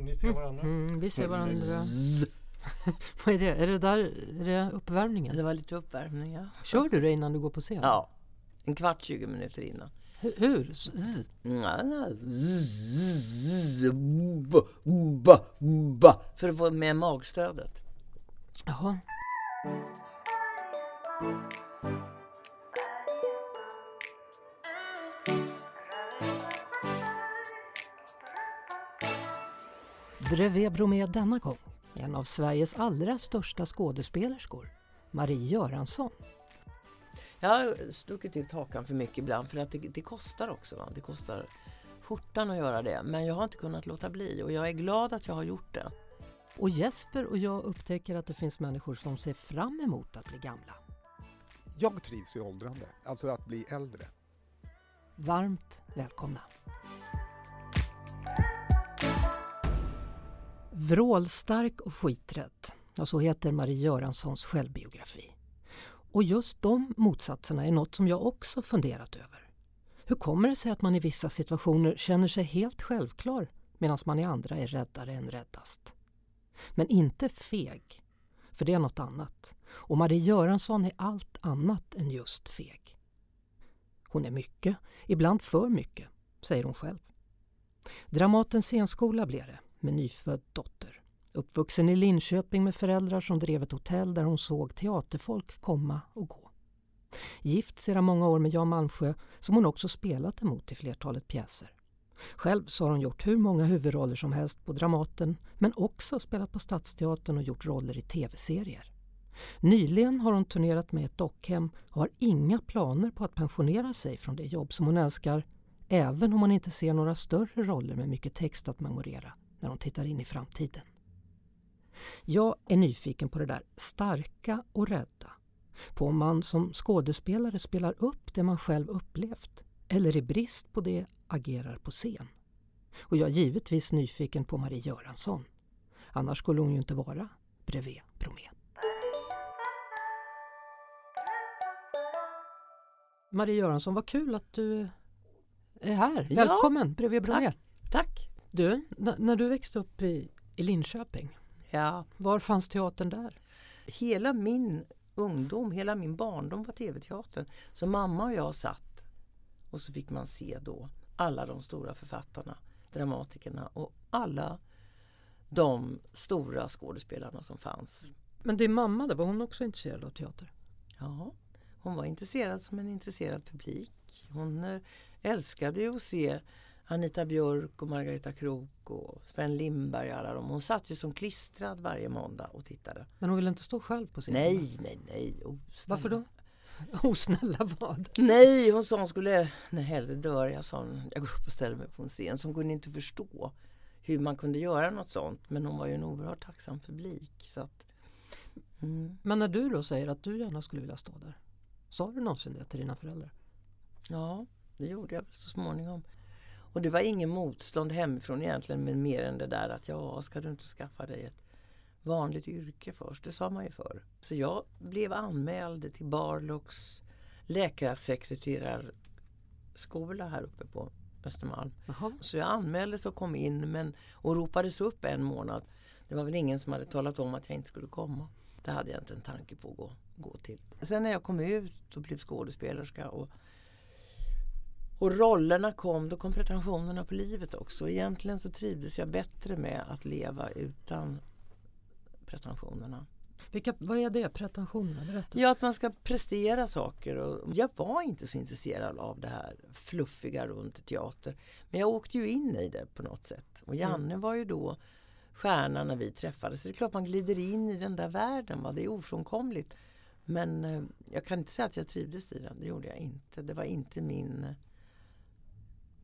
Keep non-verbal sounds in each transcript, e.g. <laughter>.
Och ni ser varandra? Mm, vi ser varandra. Zzz. <laughs> Vad är det? Är det där är det uppvärmningen? Det var lite uppvärmning, ja. Kör du det innan du går på scen? Ja, en kvart, 20 minuter innan. Hur? hur? Ja, ja. Zzz. För att få med magstödet. Jaha. Bredvid Bromé denna gång, en av Sveriges allra största skådespelerskor, Marie Göransson. Jag har stuckit ut hakan för mycket ibland för att det, det kostar också. Va? Det kostar skjortan att göra det. Men jag har inte kunnat låta bli och jag är glad att jag har gjort det. Och Jesper och jag upptäcker att det finns människor som ser fram emot att bli gamla. Jag trivs i åldrande, alltså att bli äldre. Varmt välkomna! Vrålstark och skiträdd, ja, så heter Marie Göranssons självbiografi. Och just de motsatserna är något som jag också funderat över. Hur kommer det sig att man i vissa situationer känner sig helt självklar medan man i andra är räddare än räddast? Men inte feg, för det är något annat. Och Marie Göransson är allt annat än just feg. Hon är mycket, ibland för mycket, säger hon själv. Dramatens scenskola blev det, med nyfödd dotter. Uppvuxen i Linköping med föräldrar som drev ett hotell där hon såg teaterfolk komma och gå. Gift sedan många år med Jan Malmsjö som hon också spelat emot i flertalet pjäser. Själv så har hon gjort hur många huvudroller som helst på Dramaten men också spelat på Stadsteatern och gjort roller i tv-serier. Nyligen har hon turnerat med ett dockhem och har inga planer på att pensionera sig från det jobb som hon älskar även om hon inte ser några större roller med mycket text att memorera när hon tittar in i framtiden. Jag är nyfiken på det där starka och rädda. På om man som skådespelare spelar upp det man själv upplevt eller i brist på det agerar på scen. Och jag är givetvis nyfiken på Marie Göransson. Annars skulle hon ju inte vara bredvid Bromé. Marie Göransson, vad kul att du är här. Ja, Välkommen bredvid Bromé. Tack! Du, när du växte upp i, i Linköping, Ja, var fanns teatern där? hela min ungdom, hela min barndom var tv-teatern. Så mamma och jag satt och så fick man se då alla de stora författarna, dramatikerna och alla de stora skådespelarna som fanns. Men din mamma, där, var hon också intresserad av teater? Ja, hon var intresserad som en intresserad publik. Hon eh, älskade ju att se Anita Björk och Margareta Krook och Sven Lindberg och alla dem. Hon satt ju som klistrad varje måndag och tittade. Men hon ville inte stå själv på scenen? Nej, nej, nej. Oh, Varför då? <laughs> Osnälla vad? Nej, hon sa hon skulle, nej hellre dör jag, sa hon. Jag går upp och ställer mig på en scen. Så hon kunde inte förstå hur man kunde göra något sånt. Men hon var ju en oerhört tacksam publik. Så att, mm, Men när du då säger att du gärna skulle vilja stå där, sa du någonsin det till dina föräldrar? ja, det gjorde jag så småningom. Och det var ingen motstånd hemifrån egentligen, men mer än det där att ja, ska du inte skaffa dig ett vanligt yrke först? Det sa man ju förr. Så jag blev anmäld till Barlocks läkarsekreterarskola här uppe på Östermalm. Jaha. Så jag anmäldes och kom in men, och ropades upp en månad. Det var väl ingen som hade talat om att jag inte skulle komma. Det hade jag inte en tanke på att gå, gå till. Sen när jag kom ut och blev skådespelerska och, och rollerna kom, då kom pretensionerna på livet också. Egentligen så trivdes jag bättre med att leva utan pretensionerna. Vilka, vad är det? Pretensioner? Berätta. Ja, att man ska prestera saker. Och jag var inte så intresserad av det här fluffiga runt teater. Men jag åkte ju in i det på något sätt. Och Janne var ju då stjärnan när vi träffades. Så det är klart man glider in i den där världen. Va? Det är ofrånkomligt. Men eh, jag kan inte säga att jag trivdes i den. Det gjorde jag inte. Det var inte min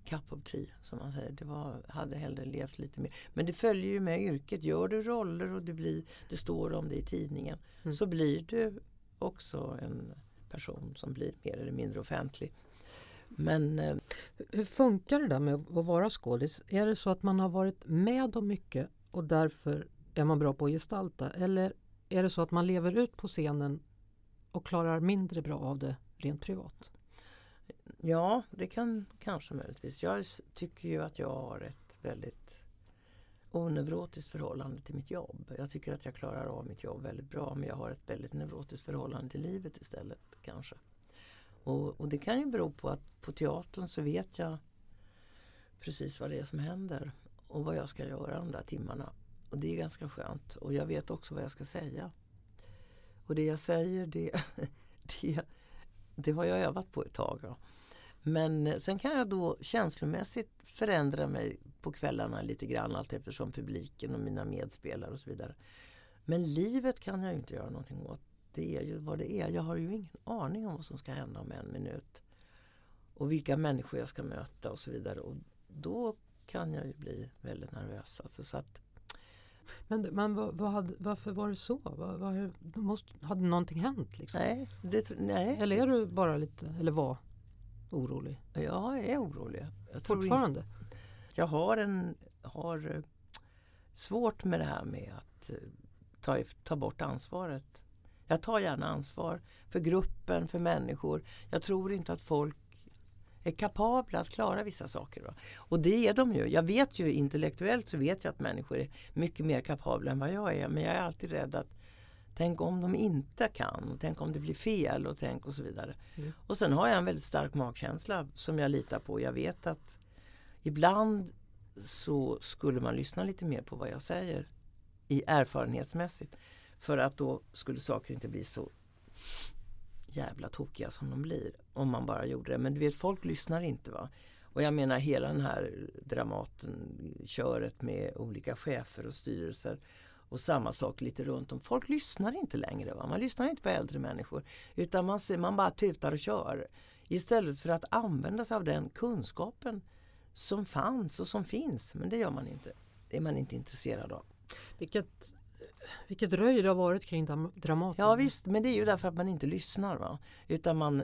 cup of tea som man säger. Det var, hade hellre levt lite mer. Men det följer ju med yrket. Gör du roller och det, blir, det står om det i tidningen Mm. så blir du också en person som blir mer eller mindre offentlig. Men eh, Hur funkar det där med att vara skådis? Är det så att man har varit med om mycket och därför är man bra på att gestalta? Eller är det så att man lever ut på scenen och klarar mindre bra av det rent privat? Ja, det kan kanske möjligtvis. Jag tycker ju att jag har ett väldigt onevrotiskt förhållande till mitt jobb. Jag tycker att jag klarar av mitt jobb väldigt bra men jag har ett väldigt neurotiskt förhållande till livet istället kanske. Och, och det kan ju bero på att på teatern så vet jag precis vad det är som händer och vad jag ska göra de där timmarna. Och det är ganska skönt. Och jag vet också vad jag ska säga. Och det jag säger det, <laughs> det, det har jag övat på ett tag. Då. Men sen kan jag då känslomässigt förändra mig på kvällarna lite grann allt eftersom publiken och mina medspelare och så vidare. Men livet kan jag inte göra någonting åt. Det är ju vad det är. Jag har ju ingen aning om vad som ska hända om en minut. Och vilka människor jag ska möta och så vidare. Och då kan jag ju bli väldigt nervös. Alltså, så att, men, men vad, vad hade, varför var det så? Vad, vad, måste, hade någonting hänt? Liksom? Nej, det, nej. Eller är du bara lite, eller var orolig? Jag är orolig. Jag Fortfarande? In, jag har, en, har eh, svårt med det här med att eh, ta, ta bort ansvaret. Jag tar gärna ansvar för gruppen, för människor. Jag tror inte att folk är kapabla att klara vissa saker. Då. Och det är de ju. Jag vet ju intellektuellt så vet jag att människor är mycket mer kapabla än vad jag är. Men jag är alltid rädd att Tänk om de inte kan, och tänk om det blir fel och tänk och så vidare. Mm. Och sen har jag en väldigt stark magkänsla som jag litar på. Jag vet att ibland så skulle man lyssna lite mer på vad jag säger i erfarenhetsmässigt. För att då skulle saker inte bli så jävla tokiga som de blir om man bara gjorde det. Men du vet, folk lyssnar inte va. Och jag menar hela den här Dramaten, köret med olika chefer och styrelser. Och samma sak lite runt om. Folk lyssnar inte längre. Va? Man lyssnar inte på äldre människor. Utan man, ser, man bara tutar och kör. Istället för att använda sig av den kunskapen som fanns och som finns. Men det gör man inte. Det är man inte intresserad av. Vilket vilket röj det har varit kring Dramaten. Ja visst, men det är ju därför att man inte lyssnar. Va? Utan man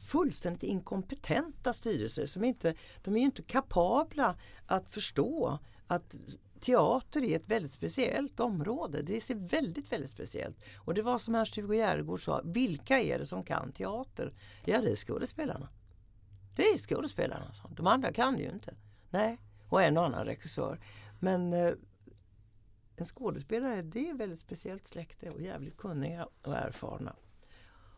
fullständigt inkompetenta styrelser som inte, de är ju inte kapabla att förstå att teater är ett väldigt speciellt område. Det är väldigt, väldigt speciellt. Och det var som Ernst-Hugo Järegård sa, vilka är det som kan teater? Ja, det är skådespelarna. Det är skådespelarna. De andra kan ju inte. Nej, och en och annan regissör. Men eh, en skådespelare det är väldigt speciellt släkte och jävligt kunniga och erfarna.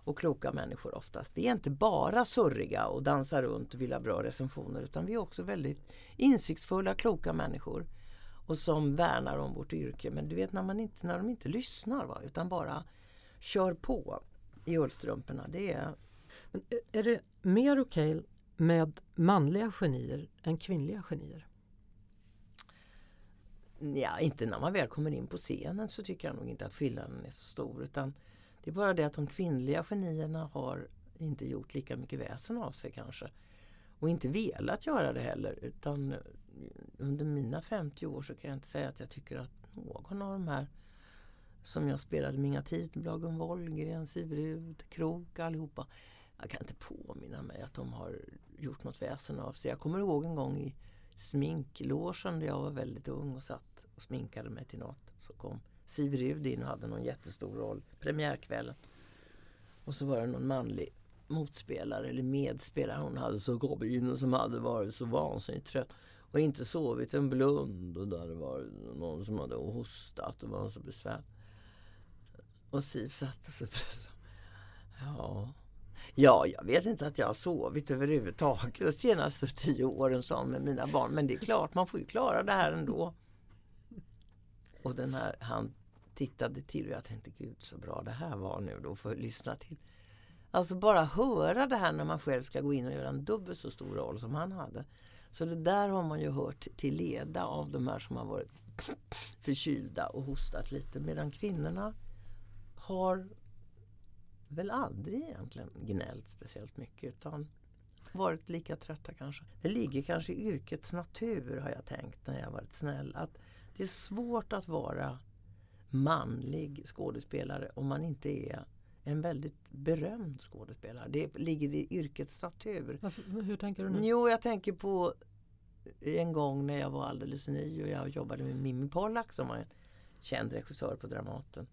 Och kloka människor oftast. Vi är inte bara surriga och dansar runt och vill ha bra recensioner utan vi är också väldigt insiktsfulla, kloka människor. Och som värnar om vårt yrke. Men du vet när, man inte, när de inte lyssnar va, utan bara kör på i ullstrumporna. Det är... Men är det mer okej okay med manliga genier än kvinnliga genier? Ja, inte när man väl kommer in på scenen så tycker jag nog inte att skillnaden är så stor. Utan det är bara det att de kvinnliga genierna har inte gjort lika mycket väsen av sig kanske. Och inte velat göra det heller. Utan under mina 50 år så kan jag inte säga att jag tycker att någon av de här som jag spelade med Inga Tidenblad, Wollgren, Sivrud, Krok allihopa. Jag kan inte påminna mig att de har gjort något väsen av sig. Jag kommer ihåg en gång i sminklåsen där jag var väldigt ung och satt och sminkade mig till något. Så kom Sivrud in och hade någon jättestor roll, premiärkvällen. Och så var det någon manlig motspelare eller medspelare hon hade så kom in och som hade varit så vansinnigt trött och inte sovit en blund och där var någon som hade hostat och var så besvär. Och Siv satte sig Ja, Ja, jag vet inte att jag har sovit överhuvudtaget de senaste tio åren som med mina barn. Men det är klart, man får ju klara det här ändå. Och den här, han tittade till och jag tänkte gud så bra det här var nu då för att lyssna till. Alltså bara höra det här när man själv ska gå in och göra en dubbelt så stor roll som han hade. Så det där har man ju hört till leda av de här som har varit förkylda och hostat lite. Medan kvinnorna har väl aldrig egentligen gnällt speciellt mycket utan varit lika trötta kanske. Det ligger kanske i yrkets natur har jag tänkt när jag varit snäll. Att det är svårt att vara manlig skådespelare om man inte är en väldigt berömd skådespelare. Det ligger i yrkets natur. Varför, hur tänker du nu? Jo, jag tänker på en gång när jag var alldeles ny och jag jobbade med Mimmi Pollack som var en känd regissör på Dramaten.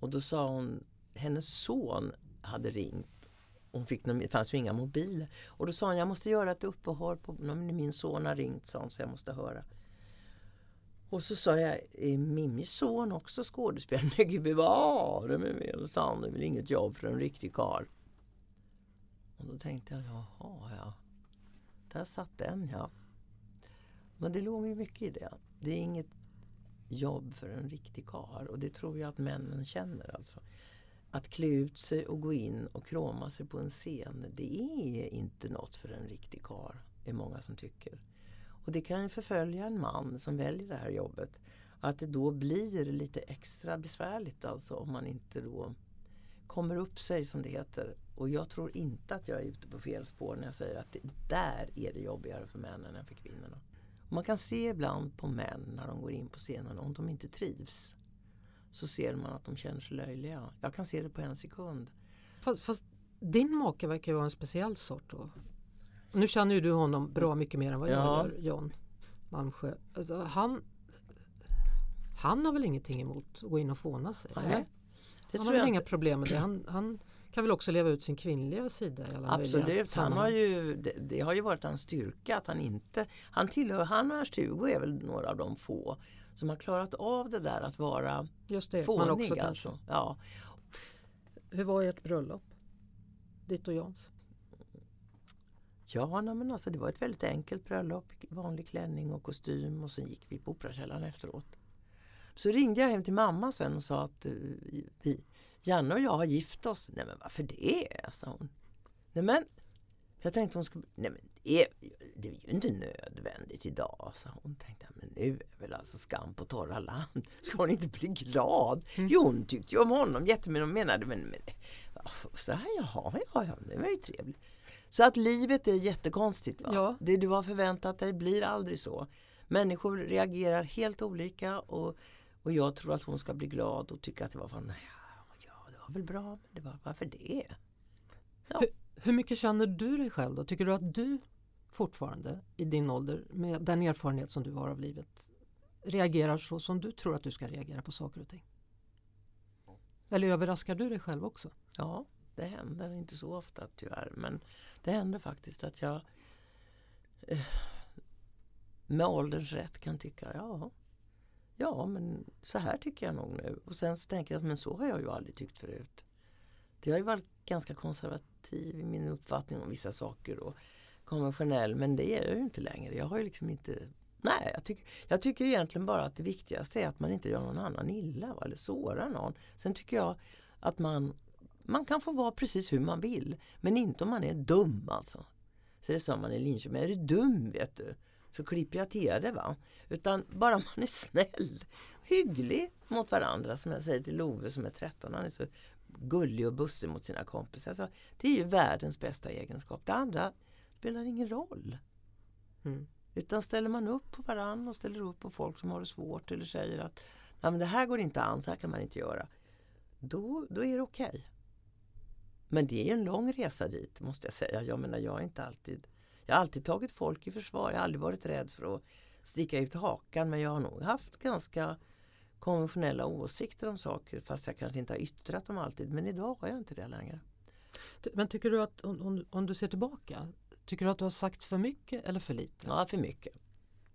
Och då sa hon, hennes son hade ringt hon fick, det fanns ju inga mobiler. Och då sa hon, jag måste göra ett uppehåll, på, min son har ringt sa hon, så jag måste höra. Och så sa jag, eh, är Mimmis son också skådespelare? <laughs> Nej gud bevare mig väl, sa han, det är väl inget jobb för en riktig karl. Och då tänkte jag, jaha ja. Där satt den ja. Men det låg ju mycket i det. Det är inget jobb för en riktig karl och det tror jag att männen känner alltså. Att klä ut sig och gå in och kroma sig på en scen, det är inte något för en riktig karl, är många som tycker. Och det kan ju förfölja en man som väljer det här jobbet. Att det då blir lite extra besvärligt alltså om man inte då kommer upp sig som det heter. Och jag tror inte att jag är ute på fel spår när jag säger att det, där är det jobbigare för männen än för kvinnorna. Och man kan se ibland på män när de går in på scenen om de inte trivs. Så ser man att de känner sig löjliga. Jag kan se det på en sekund. Fast, fast din make verkar ju vara en speciell sort då. Nu känner ju du honom bra mycket mer än vad jag Ja. gör, John Malmsjö. Alltså, han, han har väl ingenting emot att gå in och fåna sig? Nej, eller? Det Han har väl inga problem med det. Han, han kan väl också leva ut sin kvinnliga sida i alla Absolut, han har ju, det, det har ju varit hans styrka att han inte... Han tillhör, han och Ernst-Hugo är väl några av de få som har klarat av det där att vara Just det, fånig. också kanske. alltså. Ja. Hur var ert bröllop? Ditt och Jans? Ja, nej, men alltså det var ett väldigt enkelt bröllop. Vanlig klänning och kostym och sen gick vi på Operakällaren efteråt. Så ringde jag hem till mamma sen och sa att eh, vi, Janne och jag har gift oss. Nej men varför det? sa hon. Nej men, jag tänkte hon skulle, nej men det är, det är ju inte nödvändigt idag, sa hon. Tänkte men nu är väl alltså skam på torra land. <laughs> Ska hon inte bli glad? Jo, hon tyckte ju om honom jättemycket. Hon menade, men, men så här, jaha, ja, ja, det var ju trevligt. Så att livet är jättekonstigt. Va? Ja. Det du har förväntat dig blir aldrig så. Människor reagerar helt olika och, och jag tror att hon ska bli glad och tycka att det var fan, ja, ja, det var väl bra, men det var, varför det? Hur, hur mycket känner du dig själv då? Tycker du att du fortfarande i din ålder med den erfarenhet som du har av livet reagerar så som du tror att du ska reagera på saker och ting? Eller överraskar du dig själv också? Ja, det händer inte så ofta tyvärr. Men det händer faktiskt att jag eh, med ålderns rätt kan tycka ja, ja men så här tycker jag nog nu. Och sen så tänker jag men så har jag ju aldrig tyckt förut. Jag har ju varit ganska konservativ i min uppfattning om vissa saker och konventionell men det är jag ju inte längre. Jag har ju liksom inte Nej, jag tycker, jag tycker egentligen bara att det viktigaste är att man inte gör någon annan illa va, eller sårar någon. Sen tycker jag att man, man kan få vara precis hur man vill. Men inte om man är dum alltså. Så det sa man i Linköping, är du dum vet du så klipper jag till det va. Utan bara man är snäll, hygglig mot varandra som jag säger till Love som är 13. Han är så gullig och bussig mot sina kompisar. Så det är ju världens bästa egenskap. Det andra spelar ingen roll. Mm. Utan ställer man upp på varann och ställer upp på folk som har det svårt eller säger att Nej, men det här går inte an, så här kan man inte göra. Då, då är det okej. Men det är ju en lång resa dit måste jag säga. Jag menar jag är inte alltid Jag har alltid tagit folk i försvar. Jag har aldrig varit rädd för att sticka ut hakan men jag har nog haft ganska konventionella åsikter om saker fast jag kanske inte har yttrat dem alltid. Men idag har jag inte det längre. Men tycker du att om, om, om du ser tillbaka, tycker du att du har sagt för mycket eller för lite? Ja, för mycket.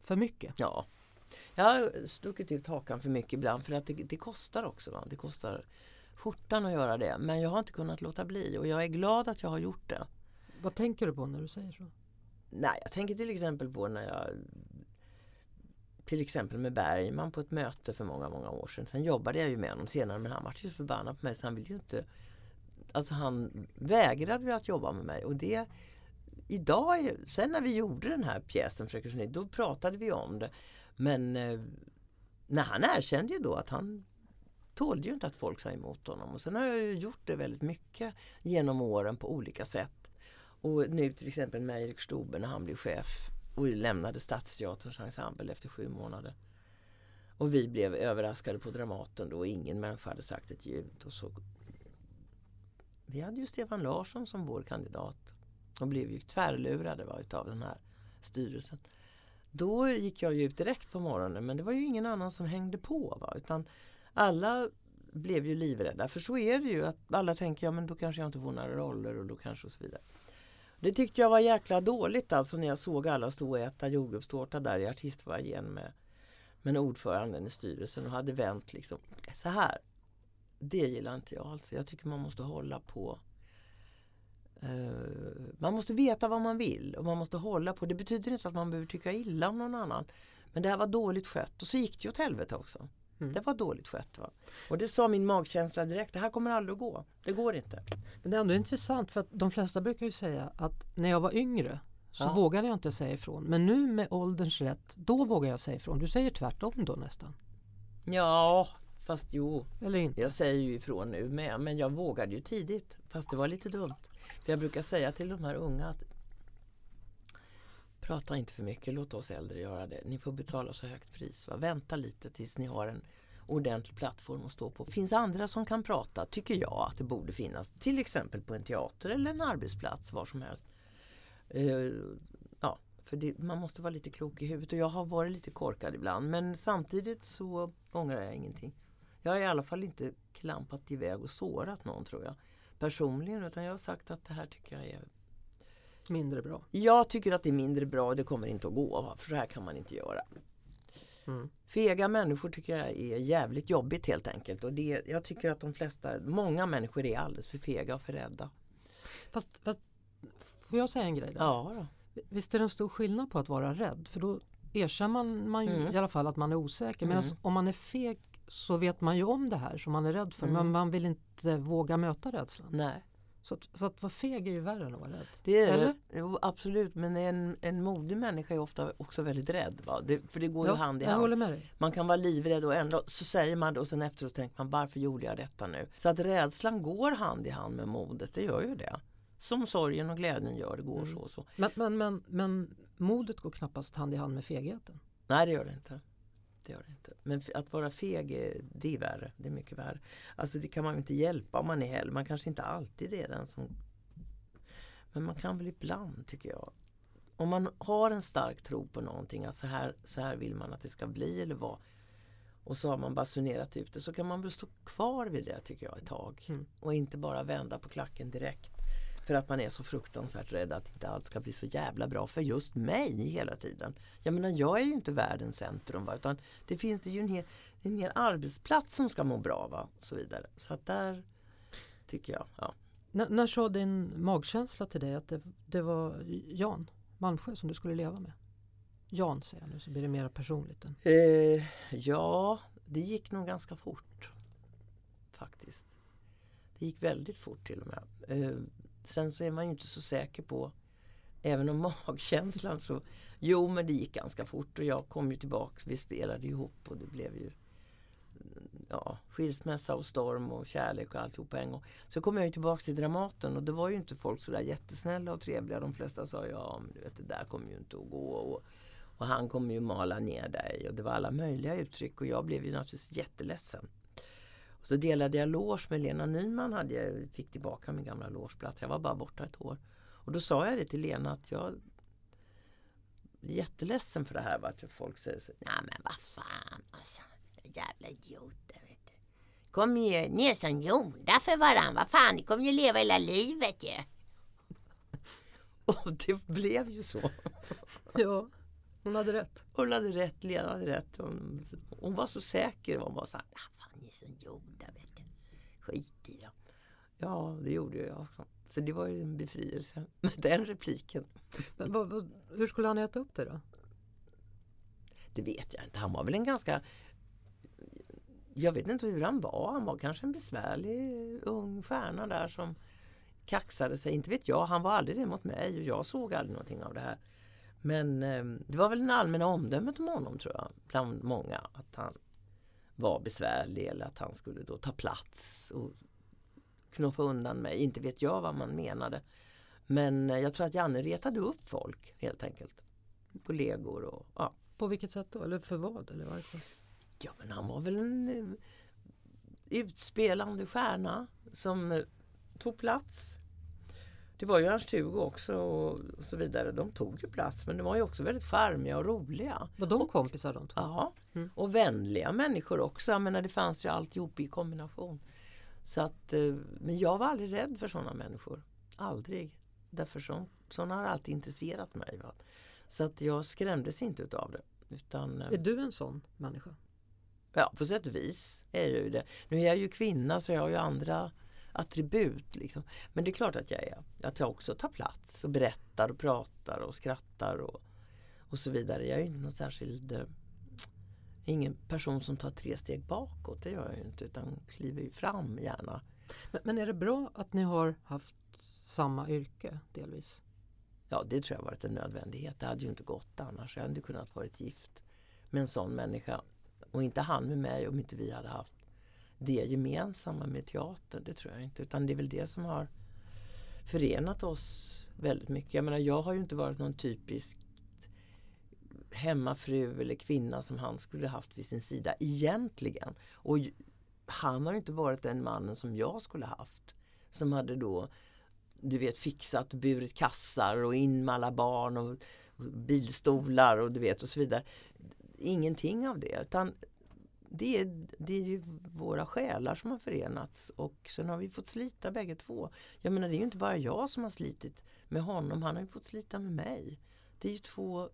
För mycket? Ja. Jag har stuckit ut hakan för mycket ibland för att det, det kostar också. Va? Det kostar skjortan att göra det. Men jag har inte kunnat låta bli och jag är glad att jag har gjort det. Vad tänker du på när du säger så? Nej, jag tänker till exempel på när jag till exempel med Bergman på ett möte för många, många år sedan. Sen jobbade jag ju med honom senare men han var ju så förbannad på mig så han ville ju inte Alltså han vägrade ju att jobba med mig och det Idag, sen när vi gjorde den här pjäsen Fröken då pratade vi om det. Men eh, när han erkände ju då att han tålde ju inte att folk sa emot honom. Och sen har jag ju gjort det väldigt mycket genom åren på olika sätt. Och nu till exempel med Erik Stober när han blev chef och lämnade Stadsteaterns ensemble efter sju månader. Och vi blev överraskade på Dramaten då och ingen människa hade sagt ett ljud. Och så vi hade ju Stefan Larsson som vår kandidat och blev ju tvärlurade va, utav den här styrelsen. Då gick jag ju ut direkt på morgonen men det var ju ingen annan som hängde på. Va, utan alla blev ju livrädda. För så är det ju att alla tänker ja men då kanske jag inte får några roller och då kanske och så vidare. Det tyckte jag var jäkla dåligt alltså när jag såg alla stå och äta jordgubbstårta där i artistfoajén med, med ordföranden i styrelsen och hade vänt liksom så här. Det gillar inte jag alltså. Jag tycker man måste hålla på uh, Man måste veta vad man vill och man måste hålla på. Det betyder inte att man behöver tycka illa om någon annan. Men det här var dåligt skött och så gick det ju åt helvete också. Mm. Det var dåligt skött. Va? Och det sa min magkänsla direkt, det här kommer aldrig att gå. Det går inte. Men det är ändå intressant för att de flesta brukar ju säga att när jag var yngre så ja. vågade jag inte säga ifrån. Men nu med ålderns rätt, då vågar jag säga ifrån. Du säger tvärtom då nästan. Ja, fast jo. Eller inte. Jag säger ju ifrån nu med. Men jag vågade ju tidigt. Fast det var lite dumt. För jag brukar säga till de här unga att Prata inte för mycket, låt oss äldre göra det. Ni får betala så högt pris. Va? Vänta lite tills ni har en ordentlig plattform att stå på. Det finns andra som kan prata, tycker jag att det borde finnas. Till exempel på en teater eller en arbetsplats, var som helst. Uh, ja, för det, man måste vara lite klok i huvudet och jag har varit lite korkad ibland. Men samtidigt så ångrar jag ingenting. Jag har i alla fall inte klampat iväg och sårat någon tror jag. Personligen, utan jag har sagt att det här tycker jag är Mindre bra? Jag tycker att det är mindre bra och det kommer inte att gå. För så här kan man inte göra. Mm. Fega människor tycker jag är jävligt jobbigt helt enkelt. Och det, jag tycker att de flesta, många människor är alldeles för fega och för rädda. Fast, fast får jag säga en grej där? Ja. Då. Visst är det en stor skillnad på att vara rädd? För då erkänner man, man mm. i alla fall att man är osäker. Medan mm. om man är feg så vet man ju om det här som man är rädd för. Men mm. man vill inte våga möta rädslan. Nej. Så att, så att vara feg är ju värre än att vara rädd. Det är Eller? Jo, absolut, men en, en modig människa är ofta också väldigt rädd. Va? Det, för det går ja, ju hand i hand. håller med dig. Man kan vara livrädd och ändå så säger man det och sen efteråt tänker man varför gjorde jag detta nu? Så att rädslan går hand i hand med modet, det gör ju det. Som sorgen och glädjen gör, det går mm. så och så. Men, men, men, men modet går knappast hand i hand med fegheten? Nej det gör det inte. Det gör det inte. Men att vara feg, det är värre. Det är mycket värre. Alltså det kan man inte hjälpa om man är heller. Man kanske inte alltid är den som... Men man kan väl ibland tycker jag. Om man har en stark tro på någonting, att så här, så här vill man att det ska bli eller vara. Och så har man basunerat ut det så kan man väl stå kvar vid det tycker jag ett tag. Mm. Och inte bara vända på klacken direkt. För att man är så fruktansvärt rädd att inte allt ska bli så jävla bra för just mig hela tiden. Jag menar jag är ju inte världens centrum va? utan det finns det ju en hel, en hel arbetsplats som ska må bra va? och så vidare. Så att där tycker jag, ja. N när sa din magkänsla till dig att det, det var Jan Malmsjö som du skulle leva med? Jan säger jag nu så blir det mer personligt. Än. Eh, ja, det gick nog ganska fort. Faktiskt. Det gick väldigt fort till och med. Eh, Sen så är man ju inte så säker på Även om <laughs> magkänslan så Jo men det gick ganska fort och jag kom ju tillbaks. Vi spelade ihop och det blev ju ja, skilsmässa och storm och kärlek och alltihop på en gång. Så kom jag ju tillbaks till Dramaten och det var ju inte folk sådär jättesnälla och trevliga. De flesta sa ja men du vet det där kommer ju inte att gå. Och, och han kommer ju mala ner dig. Och det var alla möjliga uttryck och jag blev ju naturligtvis jätteledsen. Så delade jag loge med Lena Nyman. Hade jag, fick tillbaka min gamla logeplats. Jag var bara borta ett år. Och då sa jag det till Lena att jag är jätteledsen för det här. Att folk säger så. Nej men vad fan alltså. Jävla idioter. Vet du. Kom ju ner som jordar för varandra. Vad fan, ni kommer ju leva hela livet ju. <laughs> Och det blev ju så. <laughs> ja, hon hade rätt. Hon hade rätt, Lena hade rätt. Hon, hon var så säker. Hon var så här, ni som gjorda. Vet du. Skit i dem. Ja, det gjorde jag också. Så det var ju en befrielse med den repliken. Men vad, vad, hur skulle han äta upp det då? Det vet jag inte. Han var väl en ganska... Jag vet inte hur han var. Han var kanske en besvärlig ung stjärna där som kaxade sig. Inte vet jag. Han var aldrig det mot mig och jag såg aldrig någonting av det här. Men eh, det var väl den allmänna omdömet om honom tror jag. Bland många. Att han var besvärlig eller att han skulle då ta plats och knuffa undan mig. Inte vet jag vad man menade. Men eh, jag tror att Janne retade upp folk helt enkelt. Kollegor och ja. På vilket sätt då? Eller för vad? Eller varför? Ja men han var väl en uh, utspelande stjärna som uh, tog plats. Det var ju Ernst-Hugo också och, och så vidare. De tog ju plats men de var ju också väldigt charmiga och roliga. Var de kompisar de två? Ja, Mm. och vänliga människor också. Jag menar det fanns ju alltihop i kombination. Så att, eh, men jag var aldrig rädd för sådana människor. Aldrig. Därför så, sådana har alltid intresserat mig. Va? Så att jag skrämdes inte utav det. Utan, eh, Är du en sån människa? Ja, på sätt och vis är jag ju det. Nu är jag ju kvinna så jag har ju andra attribut. Liksom. Men det är klart att jag är. Att jag också tar plats och berättar och pratar och skrattar och, och så vidare. Jag är inte någon särskild eh, ingen person som tar tre steg bakåt. Det gör jag ju inte utan kliver ju fram gärna. Men, men är det bra att ni har haft samma yrke delvis? Ja, det tror jag varit en nödvändighet. Det hade ju inte gått annars. Jag hade kunnat varit gift med en sån människa. Och inte han med mig om inte vi hade haft det gemensamma med teatern. Det tror jag inte. Utan det är väl det som har förenat oss väldigt mycket. Jag menar, jag har ju inte varit någon typisk hemmafru eller kvinna som han skulle haft vid sin sida egentligen. Och han har ju inte varit den mannen som jag skulle haft. Som hade då du vet fixat och burit kassar och in med alla barn och, och bilstolar och du vet och så vidare. Ingenting av det utan det är, det är ju våra själar som har förenats och sen har vi fått slita bägge två. Jag menar det är ju inte bara jag som har slitit med honom, han har ju fått slita med mig. Det är ju två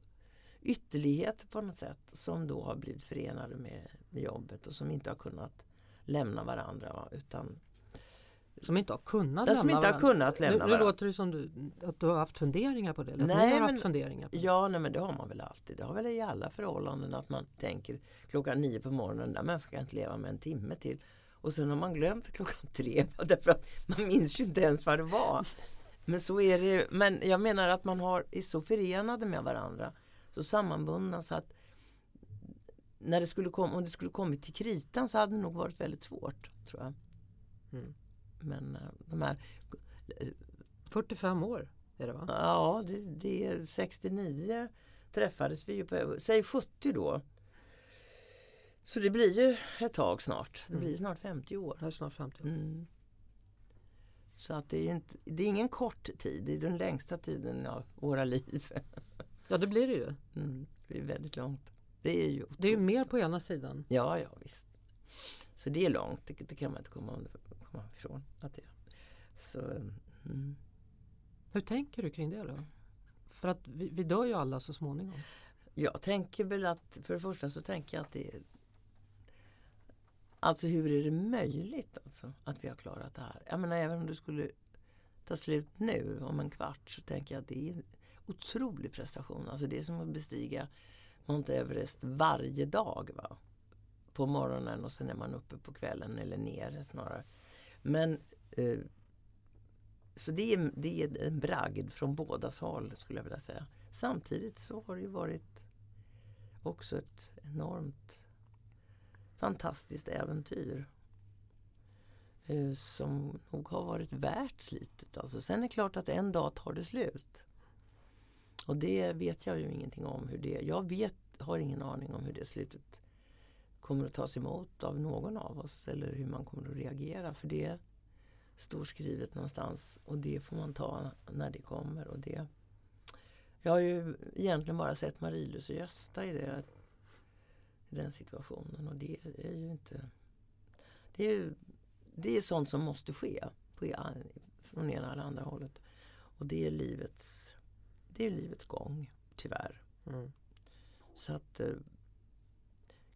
ytterligheter på något sätt som då har blivit förenade med, med jobbet och som inte har kunnat lämna varandra. Utan som inte har kunnat Ja, som lämna inte har varandra. kunnat lämna nu, nu låter det som du, att du har haft funderingar på det. Nej, ni har men- haft funderingar på det. Ja, nej, men det har man väl alltid. Det har väl i alla förhållanden att man tänker klockan nio på morgonen, där människan kan inte leva med en timme till. Och sen har man glömt klockan tre <laughs> därför att man minns ju inte ens vad det var. Men så är det. Men jag menar att man har, är så förenade med varandra. Så sammanbundna så att när det skulle komma, om det skulle kommit till kritan så hade det nog varit väldigt svårt. tror jag. Mm. Men eh, de här 45 år är det va? Ja, det, det är 69 träffades vi ju på, säg 70 då. Så det blir ju ett tag snart. Det Mm. blir snart 50 år. Det är snart 50 år. Mm. Så att det är, inte, det är ingen kort tid, det är den längsta tiden av våra liv. <laughs> Ja det blir det ju. Mm. Det är väldigt långt. Det är ju Det är ju mer på ena sidan. Ja, ja visst. Så det är långt, det, det kan man inte komma, komma ifrån. Att det, så, mm. Hur tänker du kring det då? För att vi, vi dör ju alla så småningom. Jag tänker väl att för det första så tänker jag att det är Alltså hur är det möjligt alltså, att vi har klarat det här? Jag menar även om det skulle ta slut nu om en kvart så tänker jag att det är en otrolig prestation. Alltså det är som att bestiga Mount Everest varje dag. Va? På morgonen och sen är man uppe på kvällen eller nere snarare. Men eh, så det är, det är en bragd från bådas håll skulle jag vilja säga. Samtidigt så har det ju varit också ett enormt fantastiskt äventyr. Eh, som nog har varit värt slitet. Alltså, sen är det klart att en dag tar det slut. Och det vet jag ju ingenting om hur det Jag vet, har ingen aning om hur det slutet kommer att tas emot av någon av oss eller hur man kommer att reagera. För det står skrivet någonstans och det får man ta när det kommer. Och det, jag har ju egentligen bara sett Marie-Louise och Gösta i, det, i den situationen och det är ju inte... Det är, ju- det är sånt som måste ske på, e- från ena eller andra hållet. Och det är livets, det är livets gång, tyvärr. Mm. Så att eh,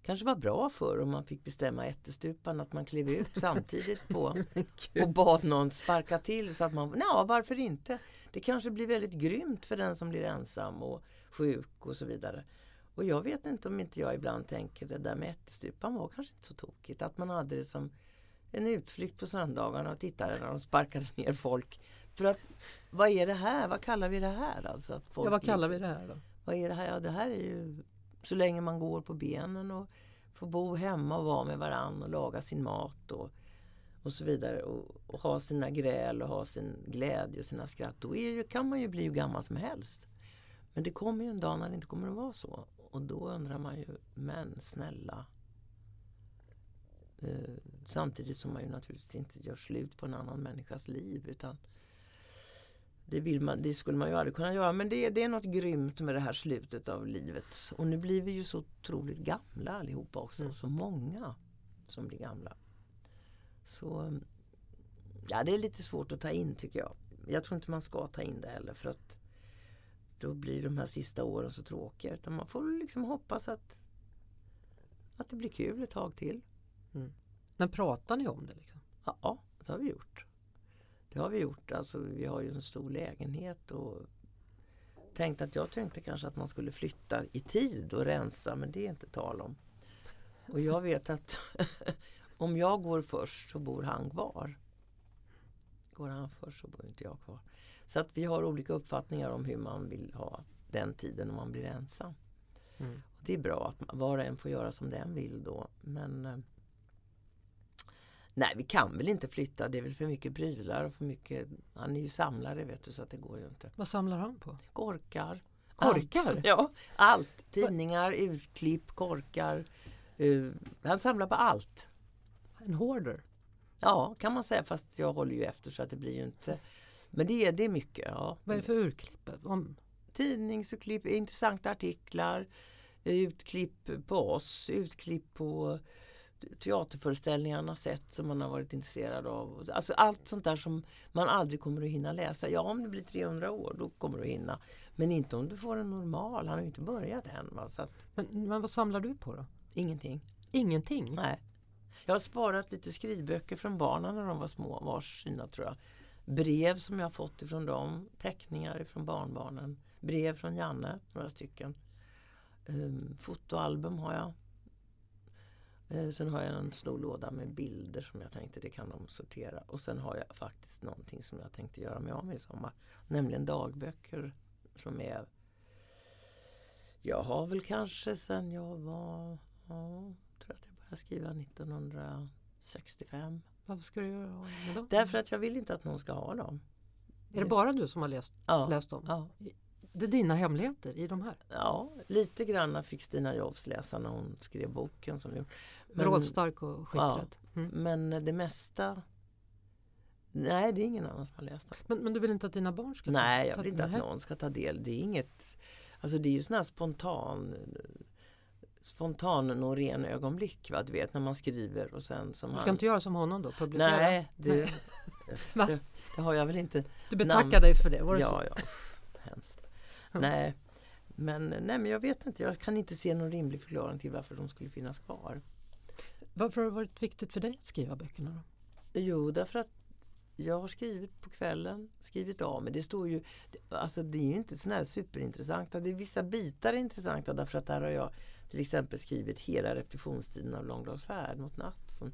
kanske var bra för om man fick bestämma ättestupan att man klev ut <laughs> samtidigt på och bad någon sparka till så att man, ja varför inte? Det kanske blir väldigt grymt för den som blir ensam och sjuk och så vidare. Och jag vet inte om inte jag ibland tänker det där med ättestupan var kanske inte så tokigt. Att man hade det som en utflykt på söndagarna och tittade när de sparkade ner folk. För att vad är det här? Vad kallar vi det här? Alltså att folk Ja, vad kallar vi det här då? vad är det här? Ja, det här är ju så länge man går på benen och får bo hemma och vara med varann och laga sin mat och, och så vidare. Och, och ha sina gräl och ha sin glädje och sina skratt. Då är ju, kan man ju bli hur gammal som helst. Men det kommer ju en dag när det inte kommer att vara så. Och då undrar man ju, men snälla. Eh, samtidigt som man ju naturligtvis inte gör slut på en annan människas liv. utan det, vill man, det skulle man ju aldrig kunna göra men det, det är något grymt med det här slutet av livet. Och nu blir vi ju så otroligt gamla allihopa också. Mm. Så många som blir gamla. Så ja, det är lite svårt att ta in tycker jag. Jag tror inte man ska ta in det heller för att då blir de här sista åren så tråkiga. Utan man får liksom hoppas att, att det blir kul ett tag till. Men pratar ni om det? Liksom? Ja, det har vi gjort. Det har vi gjort. Alltså, vi har ju en stor lägenhet och tänkte att jag tänkte kanske att man skulle flytta i tid och rensa men det är inte tal om. Och jag vet att <laughs> om jag går först så bor han kvar. Går han först så bor inte jag kvar. Så att vi har olika uppfattningar om hur man vill ha den tiden om man blir ensam. Mm. Och det är bra att var och en får göra som den vill då. Men eh, Nej, vi kan väl inte flytta. Det är väl för mycket prylar och för mycket... Han är ju samlare vet du så att det går ju inte. Vad samlar han på? Korkar. Korkar? Allt. <laughs> Ja, allt. Tidningar, utklipp, korkar. Uh, han samlar på allt. En hoarder? Ja, kan man säga. Fast jag håller ju efter så att det blir ju inte... Men det är, det är mycket. Ja. Vad är det för urklipp? Om, Tidningsutklipp, intressanta artiklar, utklipp på oss, utklipp på teaterföreställningarna sett som man har varit intresserad av. Alltså allt sånt där som man aldrig kommer att hinna läsa. Ja, om det blir 300 år då kommer du att hinna. Men inte om du får en normal. Han har ju inte börjat än. Va? Så att, men, men vad samlar du på då? ingenting. Ingenting? Nej. Jag har sparat lite skrivböcker från barnen när de var små, vars sina tror jag. Brev som jag har fått ifrån dem, teckningar ifrån barnbarnen, brev från Janne, några stycken. Um, fotoalbum har jag. Eh, sen har jag en stor låda med bilder som jag tänkte det kan de sortera. Och sen har jag faktiskt någonting som jag tänkte göra mig av med i sommar. Nämligen dagböcker som är Jag har väl kanske sen jag var ja, tror att jag började skriva 1965. Varför ska du göra med dem? Därför att jag vill inte att någon ska ha dem. Är det bara du som har läst, Ja, läst dem? ja, Det är dina hemligheter i de här? ja lite granna fick Stina Jofs läsa när hon skrev boken. som Brådstark och skiträtt? Mm. Men det mesta Nej, det är ingen annan som har läst dem. Men, men du vill inte att dina barn ska ta- Nej, jag vill inte att någon ska ta del. Det är inget Alltså det är ju sån här spontan Spontan Norén ögonblick va? Du vet när man skriver och sen som Du ska han inte göra som honom då? Publicera? Nej, det, <laughs> Va? det, det har jag väl inte Du betackar namn- dig för det? Var det Ja, så? ja, hemskt. Nej, men, nej, men jag vet inte. Jag kan inte se någon rimlig förklaring till varför de skulle finnas kvar. Varför har det varit viktigt för dig att skriva böckerna? Då? Jo, därför att jag har skrivit på kvällen, skrivit av mig. Det står ju, alltså det är ju inte sådana här superintressanta. Det är vissa bitar är intressanta därför att där har jag till exempel skrivit hela repetitionstiden av Långdagsfärd mot natt. Som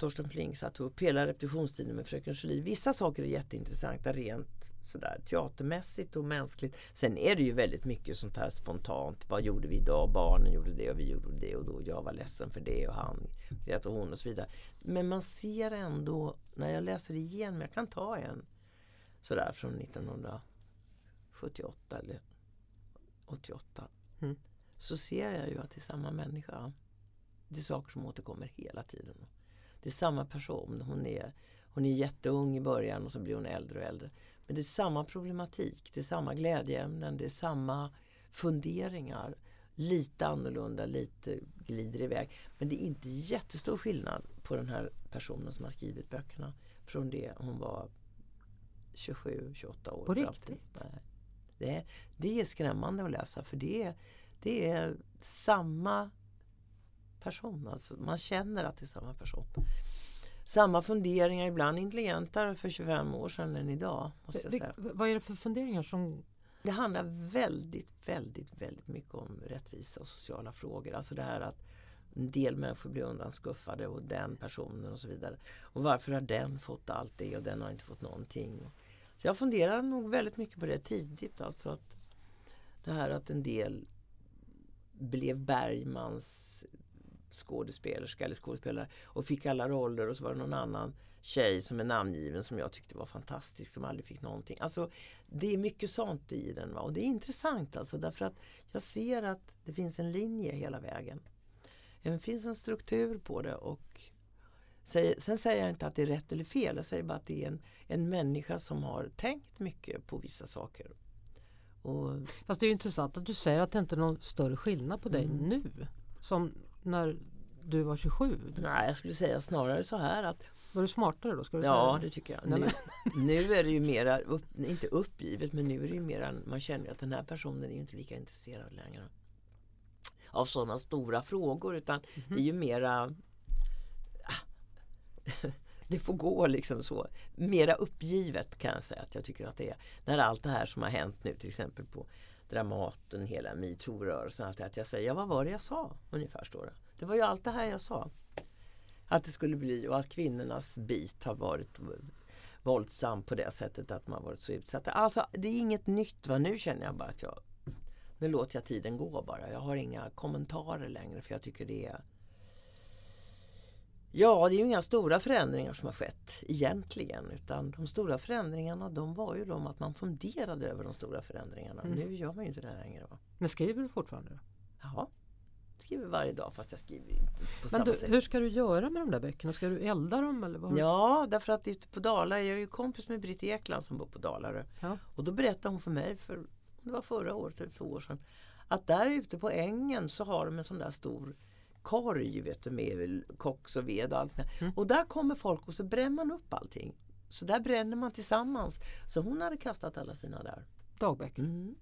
Torsten Flink satte upp hela repetitionstiden med Fröken Julie. Vissa saker är jätteintressanta rent sådär teatermässigt och mänskligt. Sen är det ju väldigt mycket sånt här spontant. Vad gjorde vi idag? Barnen gjorde det och vi gjorde det och då jag var ledsen för det och han grät och hon och så vidare. Men man ser ändå när jag läser igenom, jag kan ta en sådär från 1978 eller 88. Mm. Så ser jag ju att det är samma människa. Det är saker som återkommer hela tiden. Det är samma person. Hon är, hon är jätteung i början och så blir hon äldre och äldre. Men det är samma problematik, det är samma glädjeämnen, det är samma funderingar. Lite annorlunda, lite glider iväg. Men det är inte jättestor skillnad på den här personen som har skrivit böckerna från det hon var 27-28 år. På riktigt? Det, är, det är skrämmande att läsa för det är, det är samma person. Alltså man känner att det är samma person. Samma funderingar, ibland intelligentare för 25 år sedan än idag. Måste jag säga. vad är det för funderingar som... Det handlar väldigt, väldigt, väldigt mycket om rättvisa och sociala frågor. Alltså det här att en del människor blir undanskuffade och den personen och så vidare. Och varför har den fått allt det och den har inte fått någonting. Så jag funderar nog väldigt mycket på det tidigt. Alltså att det här att en del blev Bergmans skådespelerska eller skådespelare och fick alla roller och så var det någon annan tjej som är namngiven som jag tyckte var fantastisk som aldrig fick någonting. Alltså det är mycket sånt i den va? och det är intressant alltså därför att jag ser att det finns en linje hela vägen. Det finns en struktur på det och Sen säger jag inte att det är rätt eller fel, jag säger bara att det är en, en människa som har tänkt mycket på vissa saker. Och... Fast det är intressant att du säger att det inte är någon större skillnad på dig mm. nu som när du var 27. Nej, jag skulle säga snarare så här att var du smartare då? Ska du ja, säga det? tycker jag. Nu, nu, är det ju mera, upp, inte uppgivet, men nu är det ju mera, man känner att den här personen är inte lika intresserad längre av sådana stora frågor utan mm -hmm. det är ju mera <laughs> det får gå liksom så. Mera uppgivet kan jag säga att jag tycker att det är. När allt det här som har hänt nu till exempel på Dramaten, hela metoo-rörelsen. att jag säger, ja vad var det jag sa? Ungefär står det. Det var ju allt det här jag sa. Att det skulle bli och att kvinnornas bit har varit våldsam på det sättet att man varit så utsatt. Alltså det är inget nytt. Va? Nu känner jag bara att jag nu låter jag tiden gå bara. Jag har inga kommentarer längre för jag tycker det är Ja, det är ju inga stora förändringar som har skett egentligen. Utan de stora förändringarna de var ju de att man funderade över de stora förändringarna. Mm. Nu gör man ju inte det längre. Va? Men skriver du fortfarande? Ja, skriver varje dag fast jag skriver inte på Men samma du, sätt. hur ska du göra med de där böckerna? Ska du elda dem? Eller vad ja, därför att ute på Dalarö, jag är ju kompis med Britt Ekland som bor på Dalarö. Ja. Och då berättade hon för mig, för det var förra året eller två år sedan, att där ute på ängen så har de en sån där stor korg vet du, med koks och ved och allt mm. Och där kommer folk och så bränner man upp allting. Så där bränner man tillsammans. Så hon hade kastat alla sina där. Dagböcker? Mm.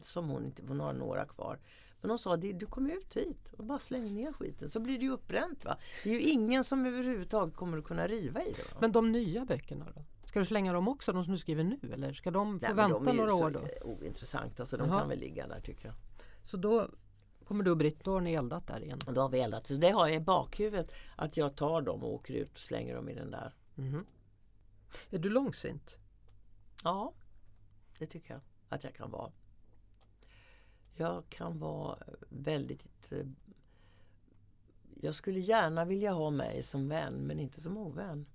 Som hon inte, hon har några kvar. Men hon sa, du kommer ut hit och bara släng ner skiten så blir det ju uppbränt. Va? Det är ju ingen som överhuvudtaget kommer att kunna riva i det. Va? Men de nya böckerna då? Ska du slänga dem också, de som du skriver nu? Eller ska de få Nej, vänta de några år då? De är så ointressanta så de Aha. kan väl ligga där tycker jag. Så då kommer du och Britt, då har ni eldat där igen? då har vi eldat. Så det har jag i bakhuvudet att jag tar dem och åker ut och slänger dem i den där. Mm. Är du långsint? Ja, det tycker jag att jag kan vara. Jag kan vara väldigt... Eh, jag skulle gärna vilja ha mig som vän men inte som ovän.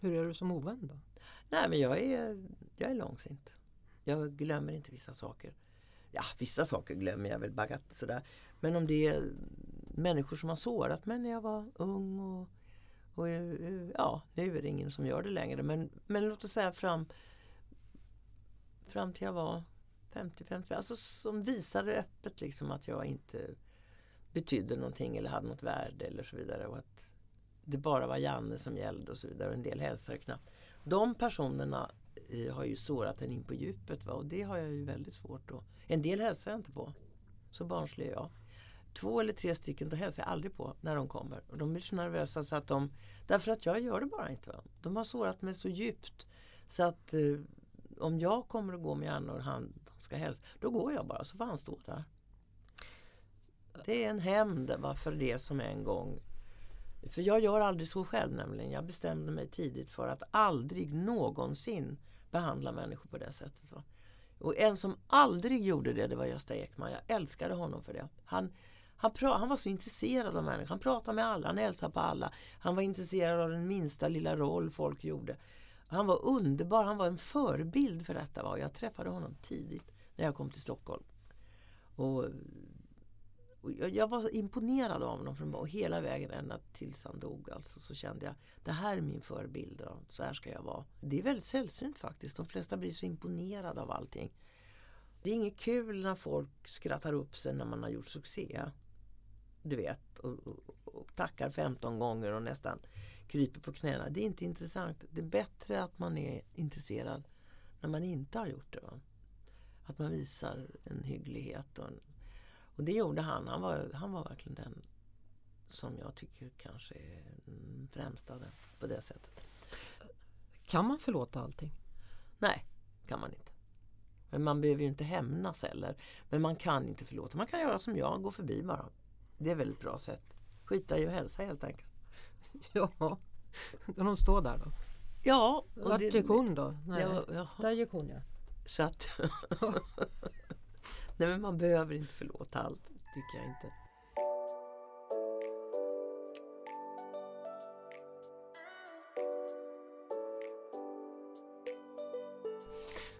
Hur är du som ovän då? Nej men jag är, jag är långsint. Jag glömmer inte vissa saker ja, vissa saker glömmer jag väl bagat sådär. Men om det är människor som har sårat mig när jag var ung och, och eh, ja, nu är det ingen som gör det längre. Men, men låt oss säga fram, fram till jag var 50-50, alltså som visade öppet liksom att jag inte betydde någonting eller hade något värde eller så vidare. Och att det bara var Janne som gällde och så vidare. Och en del hälsade knappt. De personerna Eh, har ju sårat en in på djupet va? och det har jag ju väldigt svårt att... En del hälsar jag inte på. Så barnslig är jag. Två eller tre stycken då hälsar jag aldrig på när de kommer. Och de blir så nervösa så att de... Därför att jag gör det bara inte. Va? De har sårat mig så djupt. Så att eh, om jag kommer att gå med Janne och han ska hälsa, då går jag bara så får han stå där. Det är en hämnd för det som en gång för jag gör aldrig så själv nämligen. Jag bestämde mig tidigt för att aldrig någonsin behandla människor på det sättet. Så. Och en som aldrig gjorde det, det var Gösta Ekman. Jag älskade honom för det. Han, han, han var så intresserad av människor. Han pratade med alla, han hälsade på alla. Han var intresserad av den minsta lilla roll folk gjorde. Han var underbar, han var en förebild för detta. Va? jag träffade honom tidigt när jag kom till Stockholm. Och jag var så imponerad av honom från och hela vägen ända tills han dog. Alltså, så kände jag det här är min förebild. Då. Så här ska jag vara. Det är väldigt sällsynt faktiskt. De flesta blir så imponerade av allting. Det är inget kul när folk skrattar upp sig när man har gjort succé. Du vet. Och, och, och tackar 15 gånger och nästan kryper på knäna. Det är inte intressant. Det är bättre att man är intresserad när man inte har gjort det. Va? Att man visar en hygglighet och en och det gjorde han. Han var, han var verkligen den som jag tycker kanske är den främsta på det sättet. Kan man förlåta allting? Nej, kan man inte. Men man behöver ju inte hämnas heller. Men man kan inte förlåta. Man kan göra som jag, gå förbi bara. Det är ett väldigt bra sätt. Skita i att hälsa helt enkelt. <laughs> Ja, kan hon stå där då? Ja. Vart gick hon då? Nej, ja, ja. Där gick hon ja. Så att <laughs> Nej men man behöver inte förlåta allt, tycker jag inte.